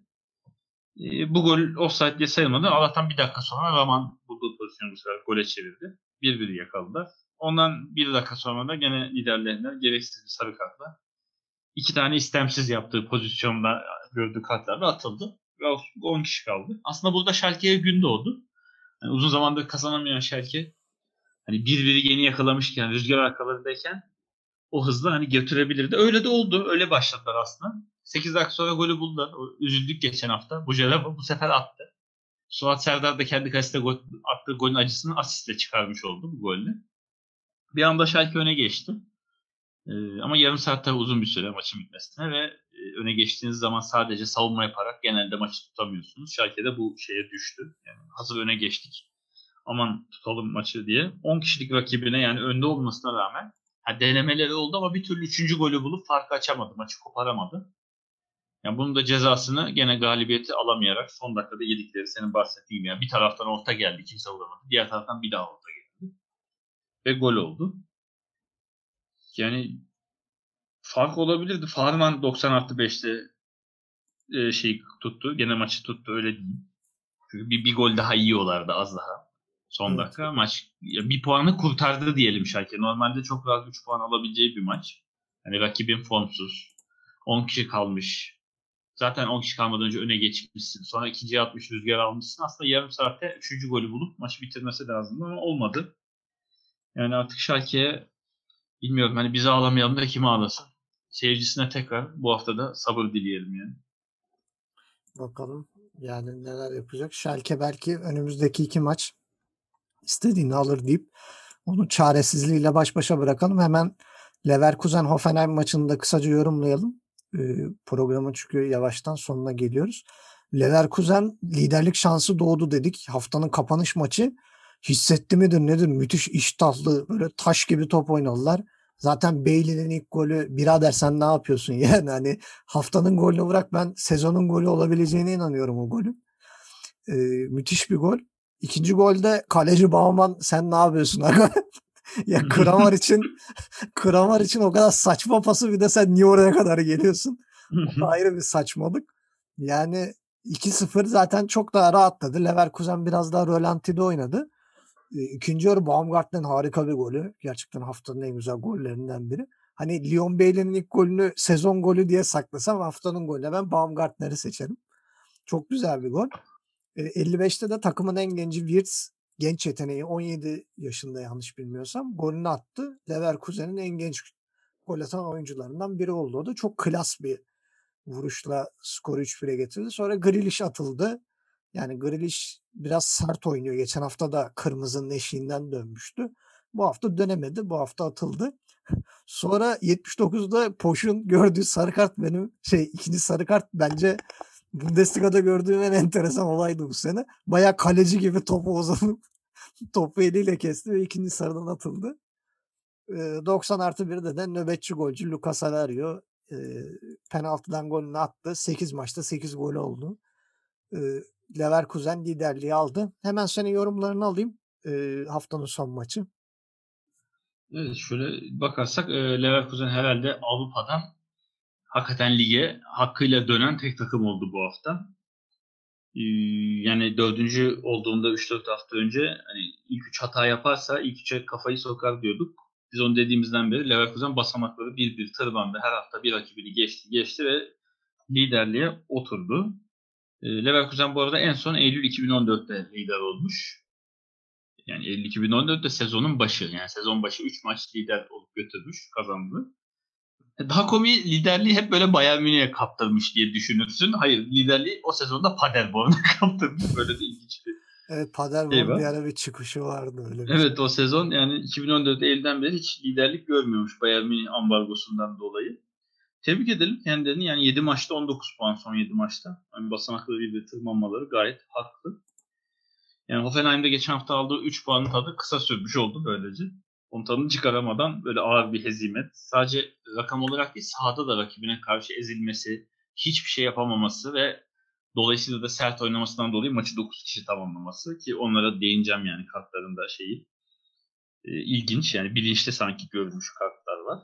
E, bu gol offside diye sayılmadı. Allah'tan bir dakika sonra Rahman bulduğu pozisyonu bu sefer gole çevirdi. 1-1 yakaladılar. Ondan bir dakika sonra da gene liderlerinden gereksiz bir sarı kartla iki tane istemsiz yaptığı pozisyonda gördüğü kartlarla atıldı. Wolfsburg 10 kişi kaldı. Aslında burada Schalke'ye gün doğdu. Yani uzun zamandır kazanamayan Schalke hani bir biri yeni yakalamışken, rüzgar arkalarındayken o hızla hani götürebilirdi. Öyle de oldu. Öyle başladılar aslında. 8 dakika sonra golü buldular. Üzüldük geçen hafta. Bu bu sefer attı. Suat Serdar da kendi kalesinde gol, attığı golün acısını asistle çıkarmış oldu bu golle. Bir anda Schalke öne geçti. Ee, ama yarım saat tabii uzun bir süre maçın bitmesine ve e, öne geçtiğiniz zaman sadece savunma yaparak genelde maçı tutamıyorsunuz. Schalke de bu şeye düştü. Yani hazır öne geçtik. Aman tutalım maçı diye. 10 kişilik rakibine yani önde olmasına rağmen ha, denemeleri oldu ama bir türlü 3. golü bulup farkı açamadı. Maçı koparamadı. Yani bunun da cezasını gene galibiyeti alamayarak son dakikada yedikleri senin bahsettiğin. Yani bir taraftan orta geldi kimse vuramadı. Diğer taraftan bir daha orta geldi. Ve gol oldu. Yani fark olabilirdi. Farman 90 artı 5'te e, şey tuttu. Gene maçı tuttu öyle değil. Çünkü bir, bir gol daha yiyorlardı az daha. Son Evet. dakika maç ya bir puanı kurtardı diyelim Schalke. Normalde çok rahat 3 puan alabileceği bir maç. Hani rakibin formsuz. 10 kişi kalmış. Zaten 10 kişi kalmadan önce öne geçmişsin. Sonra ikinciye atmış rüzgar almışsın. Aslında yarım saatte 3. golü bulup maçı bitirmesi lazımdı ama olmadı. Yani artık Schalke'ye bilmiyorum hani bizi ağlamayalım da kimi ağlasın. Seyircisine tekrar bu hafta da sabır dileyelim yani. Bakalım yani neler yapacak. Schalke belki önümüzdeki iki maç istediğini alır deyip onu çaresizliğiyle baş başa bırakalım. Hemen Leverkusen Hoffenheim maçını da kısaca yorumlayalım. Programın çünkü yavaştan sonuna geliyoruz. Leverkusen liderlik şansı doğdu dedik. Haftanın kapanış maçı hissetti midir nedir? Müthiş iştahlı böyle taş gibi top oynadılar. Zaten Bailey'nin ilk golü birader sen ne yapıyorsun yani hani haftanın golünü bırak ben sezonun golü olabileceğine inanıyorum o golün. Ee, müthiş bir gol. İkinci golde kaleci Bauman sen ne yapıyorsun? ya Kramar için Kramar için o kadar saçma pası bir de sen niye oraya kadar geliyorsun? Ayrı bir saçmalık. Yani 2-0 zaten çok daha rahatladı. Leverkusen biraz daha rölantide oynadı. Ee, İkinci yarı Baumgartner'in harika bir golü. Gerçekten haftanın en güzel gollerinden biri. Hani Leon Bailey'nin ilk golünü sezon golü diye saklasam haftanın golüne ben Baumgartner'i seçerim. Çok güzel bir gol. Ee, 55'te de takımın en genci Wirtz genç yeteneği 17 yaşında yanlış bilmiyorsam golünü attı. Leverkusen'in en genç gol atan oyuncularından biri oldu. O da çok klas bir vuruşla skoru 3-1'e getirdi. Sonra Grealish atıldı. Yani Grealish biraz sert oynuyor. Geçen hafta da kırmızının eşiğinden dönmüştü. Bu hafta dönemedi. Bu hafta atıldı. Sonra 79'da Poş'un gördüğü sarı kart benim şey ikinci sarı kart bence Bundesliga'da gördüğüm en enteresan olaydı bu sene. Baya kaleci gibi topu uzanıp topu eliyle kesti ve ikinci sarıdan atıldı. Ee, 90 artı 1'de de nöbetçi golcü Lucas Alario e, penaltıdan golünü attı. 8 maçta 8 gol oldu. E, Leverkusen liderliği aldı. Hemen senin yorumlarını alayım. E, haftanın son maçı. Evet, şöyle bakarsak e, Leverkusen herhalde Avrupa'dan hakikaten lige hakkıyla dönen tek takım oldu bu hafta. E, yani dördüncü olduğunda 3-4 hafta önce hani ilk üç hata yaparsa ilk üçe kafayı sokar diyorduk. Biz onu dediğimizden beri Leverkusen basamakları bir bir tırmandı. Her hafta bir rakibini geçti geçti ve liderliğe oturdu. E, Leverkusen bu arada en son Eylül 2014'te lider olmuş. Yani Eylül 2014'te sezonun başı. Yani sezon başı 3 maç lider olup götürmüş, kazandı. Daha komiği liderliği hep böyle Bayern Münih'e kaptırmış diye düşünürsün. Hayır liderliği o sezonda Paderborn'a kaptırmış. Böyle de ilginç bir Evet Paderborn Eyvah. bir ara bir çıkışı vardı öyle bir Evet şey. o sezon yani 2014 Eylül'den beri hiç liderlik görmüyormuş Bayern Münih ambargosundan dolayı. Tebrik edelim kendilerini. Yani 7 maçta 19 puan son 7 maçta. Yani basamakları bir bir tırmanmaları gayet haklı. Yani Hoffenheim'de geçen hafta aldığı 3 puanın tadı kısa sürmüş oldu böylece. Onun çıkaramadan böyle ağır bir hezimet. Sadece rakam olarak değil sahada da rakibine karşı ezilmesi, hiçbir şey yapamaması ve dolayısıyla da sert oynamasından dolayı maçı 9 kişi tamamlaması ki onlara değineceğim yani kartlarında şeyi. E, ilginç yani bilinçli sanki görülmüş kartlar var.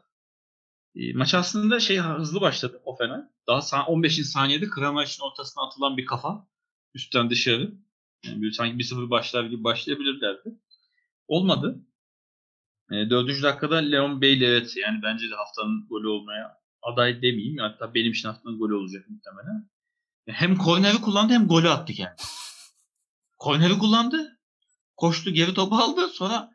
E, maç aslında şey hızlı başladı Hoffenheim. Daha sa- 15. saniyede Kramer'in ortasına atılan bir kafa üstten dışarı. Yani böyle sanki 1-0 başlar gibi başlayabilirlerdi. Olmadı. E, dördüncü dakikada Leon Bailey evet yani bence de haftanın golü olmaya aday demeyeyim. Hatta benim için haftanın golü olacak muhtemelen. Hem korneri kullandı hem golü attı yani. Korneri kullandı. Koştu geri topu aldı. Sonra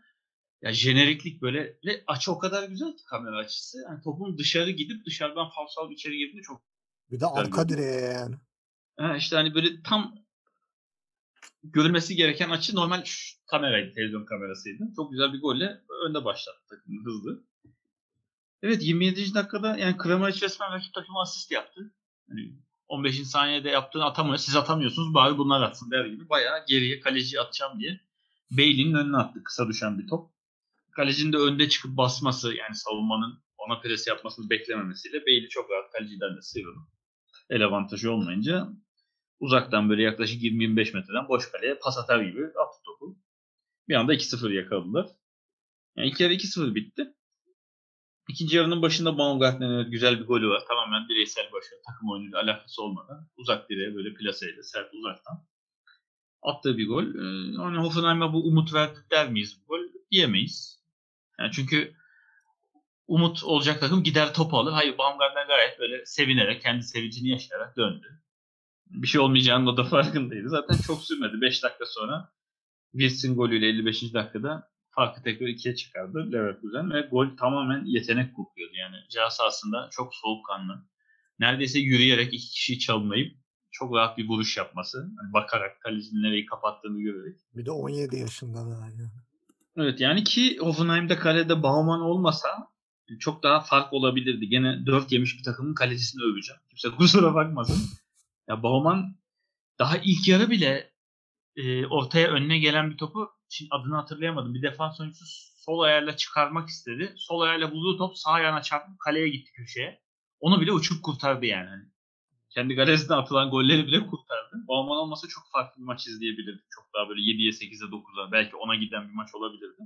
ya jeneriklik böyle ve açı o kadar güzel ki kamera açısı. Yani topun dışarı gidip dışarıdan falsal içeri girdiğinde çok Bir de arka direğe yani. Ha, işte hani böyle tam görülmesi gereken açı normal kameraydı, televizyon kamerasıydı. Çok güzel bir golle önde başlattı takımı hızlı. Evet 27. dakikada yani Kramaric resmen rakip takıma asist yaptı. Hani 15. saniyede yaptığını atamıyor. Siz atamıyorsunuz bari bunlar atsın der gibi. Bayağı geriye kaleci atacağım diye Bailey'nin önüne attı kısa düşen bir top. Kalecinin de önde çıkıp basması yani savunmanın ona pres yapmasını beklememesiyle Bailey çok rahat kaleciden de sıyrıldı. El avantajı olmayınca uzaktan böyle yaklaşık 20-25 metreden boş kaleye pas atar gibi attı topu. Bir anda 2-0 yakaladılar. Yani ilk yarı 2-0 bitti. İkinci yarının başında Baumgartner'in evet güzel bir golü var. Tamamen bireysel başarı. Takım oyunuyla alakası olmadan. Uzak direğe böyle plaseyle sert uzaktan. Attığı bir gol. Ee, hani Hoffenheim'a bu umut verdi der miyiz bu gol? Diyemeyiz. Yani çünkü umut olacak takım gider topu alır. Hayır Baumgartner gayet böyle sevinerek, kendi sevincini yaşayarak döndü. Bir şey olmayacağının da farkındaydı. Zaten çok sürmedi. 5 dakika sonra Wirtz'in golüyle 55. dakikada farkı tekrar ikiye çıkardı Leverkusen ve gol tamamen yetenek kokuyordu. Yani cihaz sahasında çok soğukkanlı. Neredeyse yürüyerek iki kişiyi çalmayıp çok rahat bir vuruş yapması. Hani bakarak kalecinin nereyi kapattığını görerek. Bir de 17 yaşında daha yani. Evet yani ki Hoffenheim'de kalede Baumann olmasa çok daha fark olabilirdi. Gene 4 yemiş bir takımın kalecisini öveceğim. Kimse kusura bakmasın. Ya Baumann daha ilk yarı bile e, ortaya önüne gelen bir topu şimdi adını hatırlayamadım. Bir defans oyuncusu sol ayağıyla çıkarmak istedi. Sol ayağıyla bulduğu top sağ ayağına çarpıp kaleye gitti köşeye. Onu bile uçup kurtardı yani. Hani kendi kalesine atılan golleri bile kurtardı. Baumann olmasa çok farklı bir maç izleyebilirdik. Çok daha böyle 7'ye 8'e 9'a belki 10'a giden bir maç olabilirdi.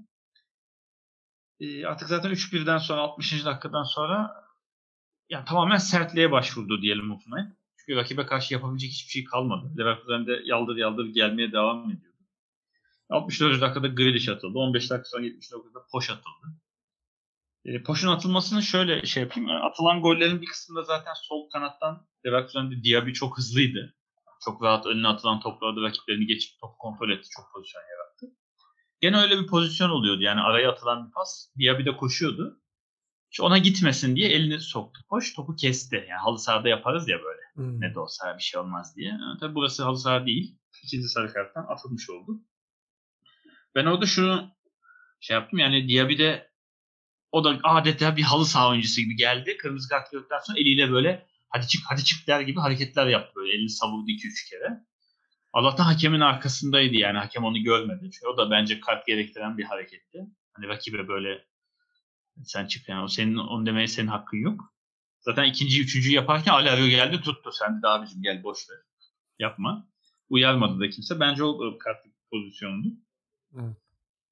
E, artık zaten 3-1'den sonra 60. dakikadan sonra yani tamamen sertliğe başvurdu diyelim Hoffenheim. Çünkü rakibe karşı yapabilecek hiçbir şey kalmadı. Leverkusen de yaldır yaldır gelmeye devam ediyordu. 64 dakikada Grealish atıldı. 15 dakika sonra 70 dakikada Poş atıldı. E, Poş'un atılmasını şöyle şey yapayım. Atılan gollerin bir kısmında zaten sol kanattan Leverkusen'de Diaby çok hızlıydı. Çok rahat önüne atılan toplarda rakiplerini geçip top kontrol etti. Çok pozisyon yarattı. Gene öyle bir pozisyon oluyordu. Yani araya atılan bir pas. Diaby de koşuyordu. İşte ona gitmesin diye elini soktu. Hoş topu kesti. Yani halı sahada yaparız ya böyle. Hmm. Ne de olsa bir şey olmaz diye. Yani tabii burası halı saha değil. İkinci sarı karttan atılmış oldu. Ben orada şunu şey yaptım yani Diaby de o da adeta bir halı saha oyuncusu gibi geldi. Kırmızı kart gördükten sonra eliyle böyle hadi çık hadi çık der gibi hareketler yaptı böyle. Elini savurdu 2-3 kere. Allah'tan hakemin arkasındaydı yani. Hakem onu görmedi. Çünkü o da bence kart gerektiren bir hareketti. Hani rakibe böyle sen çık yani o senin onu demeye senin hakkın yok. Zaten ikinci, üçüncü yaparken Alario geldi tuttu. Sen de abicim gel boş ver. Yapma. Uyarmadı da kimse. Bence o kartlık pozisyondu. Evet.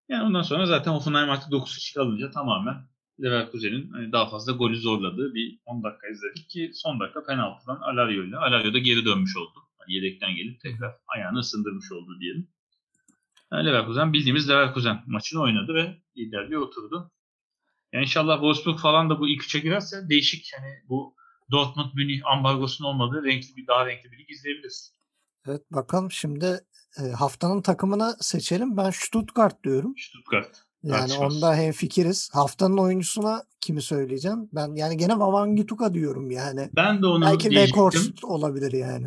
Yani ondan sonra zaten Hoffenheim artık 9 kişi kalınca tamamen Leverkusen'in hani daha fazla golü zorladığı bir 10 dakika izledik ki son dakika penaltıdan Alario ile Alario da geri dönmüş oldu. Yani yedekten gelip tekrar ayağını ısındırmış oldu diyelim. Yani Leverkusen bildiğimiz Leverkusen maçını oynadı ve liderliğe oturdu. Yani inşallah Wolfsburg falan da bu ilk üçe girerse değişik hani bu Dortmund Münih ambargosunun olmadığı renkli bir daha renkli bir lig izleyebiliriz. Evet bakalım şimdi e, haftanın takımını seçelim. Ben Stuttgart diyorum. Stuttgart. Yani Tartışmaz. onda hem fikiriz. Haftanın oyuncusuna kimi söyleyeceğim? Ben yani gene Wawangituka diyorum yani. Ben de onu Belki. Weghorst olabilir yani.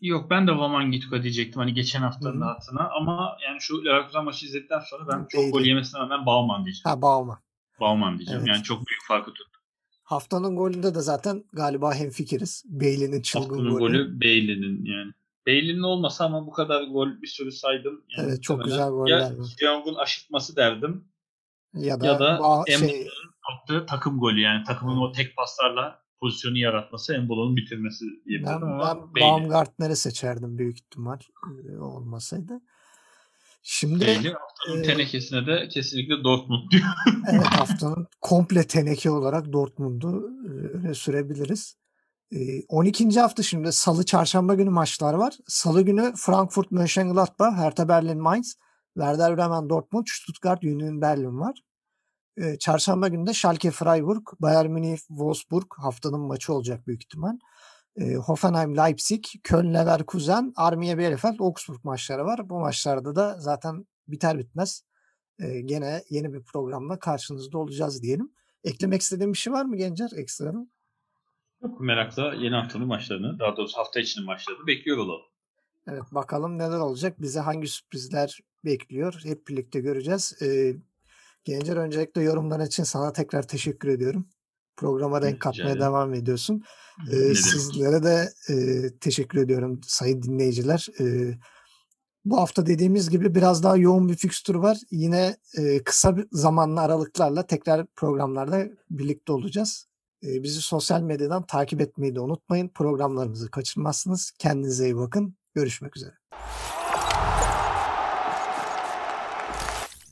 Yok ben de Wamangituka diyecektim hani geçen haftanın Hı hı. hatırına ama yani şu Leverkusen maçı izledikten sonra ben çok Değil. gol yemesine rağmen Bauman diyeceğim. Ha Bauman. Bauman diyeceğim. Evet. Yani çok büyük farkı tuttu. Haftanın golünde de zaten galiba hem fikiriz. Bailey'nin çılgın Haftanın golü. golü Bailey'nin yani. Bailey'nin olmasa ama bu kadar gol bir sürü saydım. Yani Evet, çok güzel goller Ya. Young'un aşırtması derdim Ya da, ya da Ba- Embolo'nun şey, attığı takım golü yani takımın o tek paslarla pozisyonu yaratması Embolo'nun bitirmesi ben, diyebilirim ama ben Bailey. Baumgartner'i seçerdim büyük ihtimal e, olmasaydı. Şimdi Bailey haftanın e, tenekesine de kesinlikle Dortmund diyor. Evet haftanın komple teneke olarak Dortmund'u öne sürebiliriz. E, 12. hafta şimdi salı çarşamba günü maçlar var. Salı günü Frankfurt Mönchengladbach, Hertha Berlin Mainz, Werder Bremen Dortmund, Stuttgart Union Berlin var. Çarşamba günü de Schalke Freiburg, Bayern Münih Wolfsburg haftanın maçı olacak büyük ihtimal. E, Hoffenheim, Leipzig, Köln, Leverkusen, Armiye Bielefeld, Augsburg maçları var. Bu maçlarda da zaten biter bitmez e, gene yeni bir programla karşınızda olacağız diyelim. Eklemek istediğin bir şey var mı Gencer ekstradan? Çok merakla yeni haftanın maçlarını, daha doğrusu hafta içinin maçlarını bekliyor olalım. Evet bakalım neler olacak. Bize hangi sürprizler bekliyor. Hep birlikte göreceğiz. Ee, Gencer öncelikle yorumlar için sana tekrar teşekkür ediyorum. Programa renk katmaya devam ediyorsun. Ee, Ne sizlere de e, teşekkür ediyorum sayın dinleyiciler. Ee, bu hafta dediğimiz gibi biraz daha yoğun bir fikstür var. Yine e, kısa bir zamanlı aralıklarla tekrar programlarda birlikte olacağız. Ee, bizi sosyal medyadan takip etmeyi de unutmayın. Programlarımızı kaçırmazsınız. Kendinize iyi bakın. Görüşmek üzere.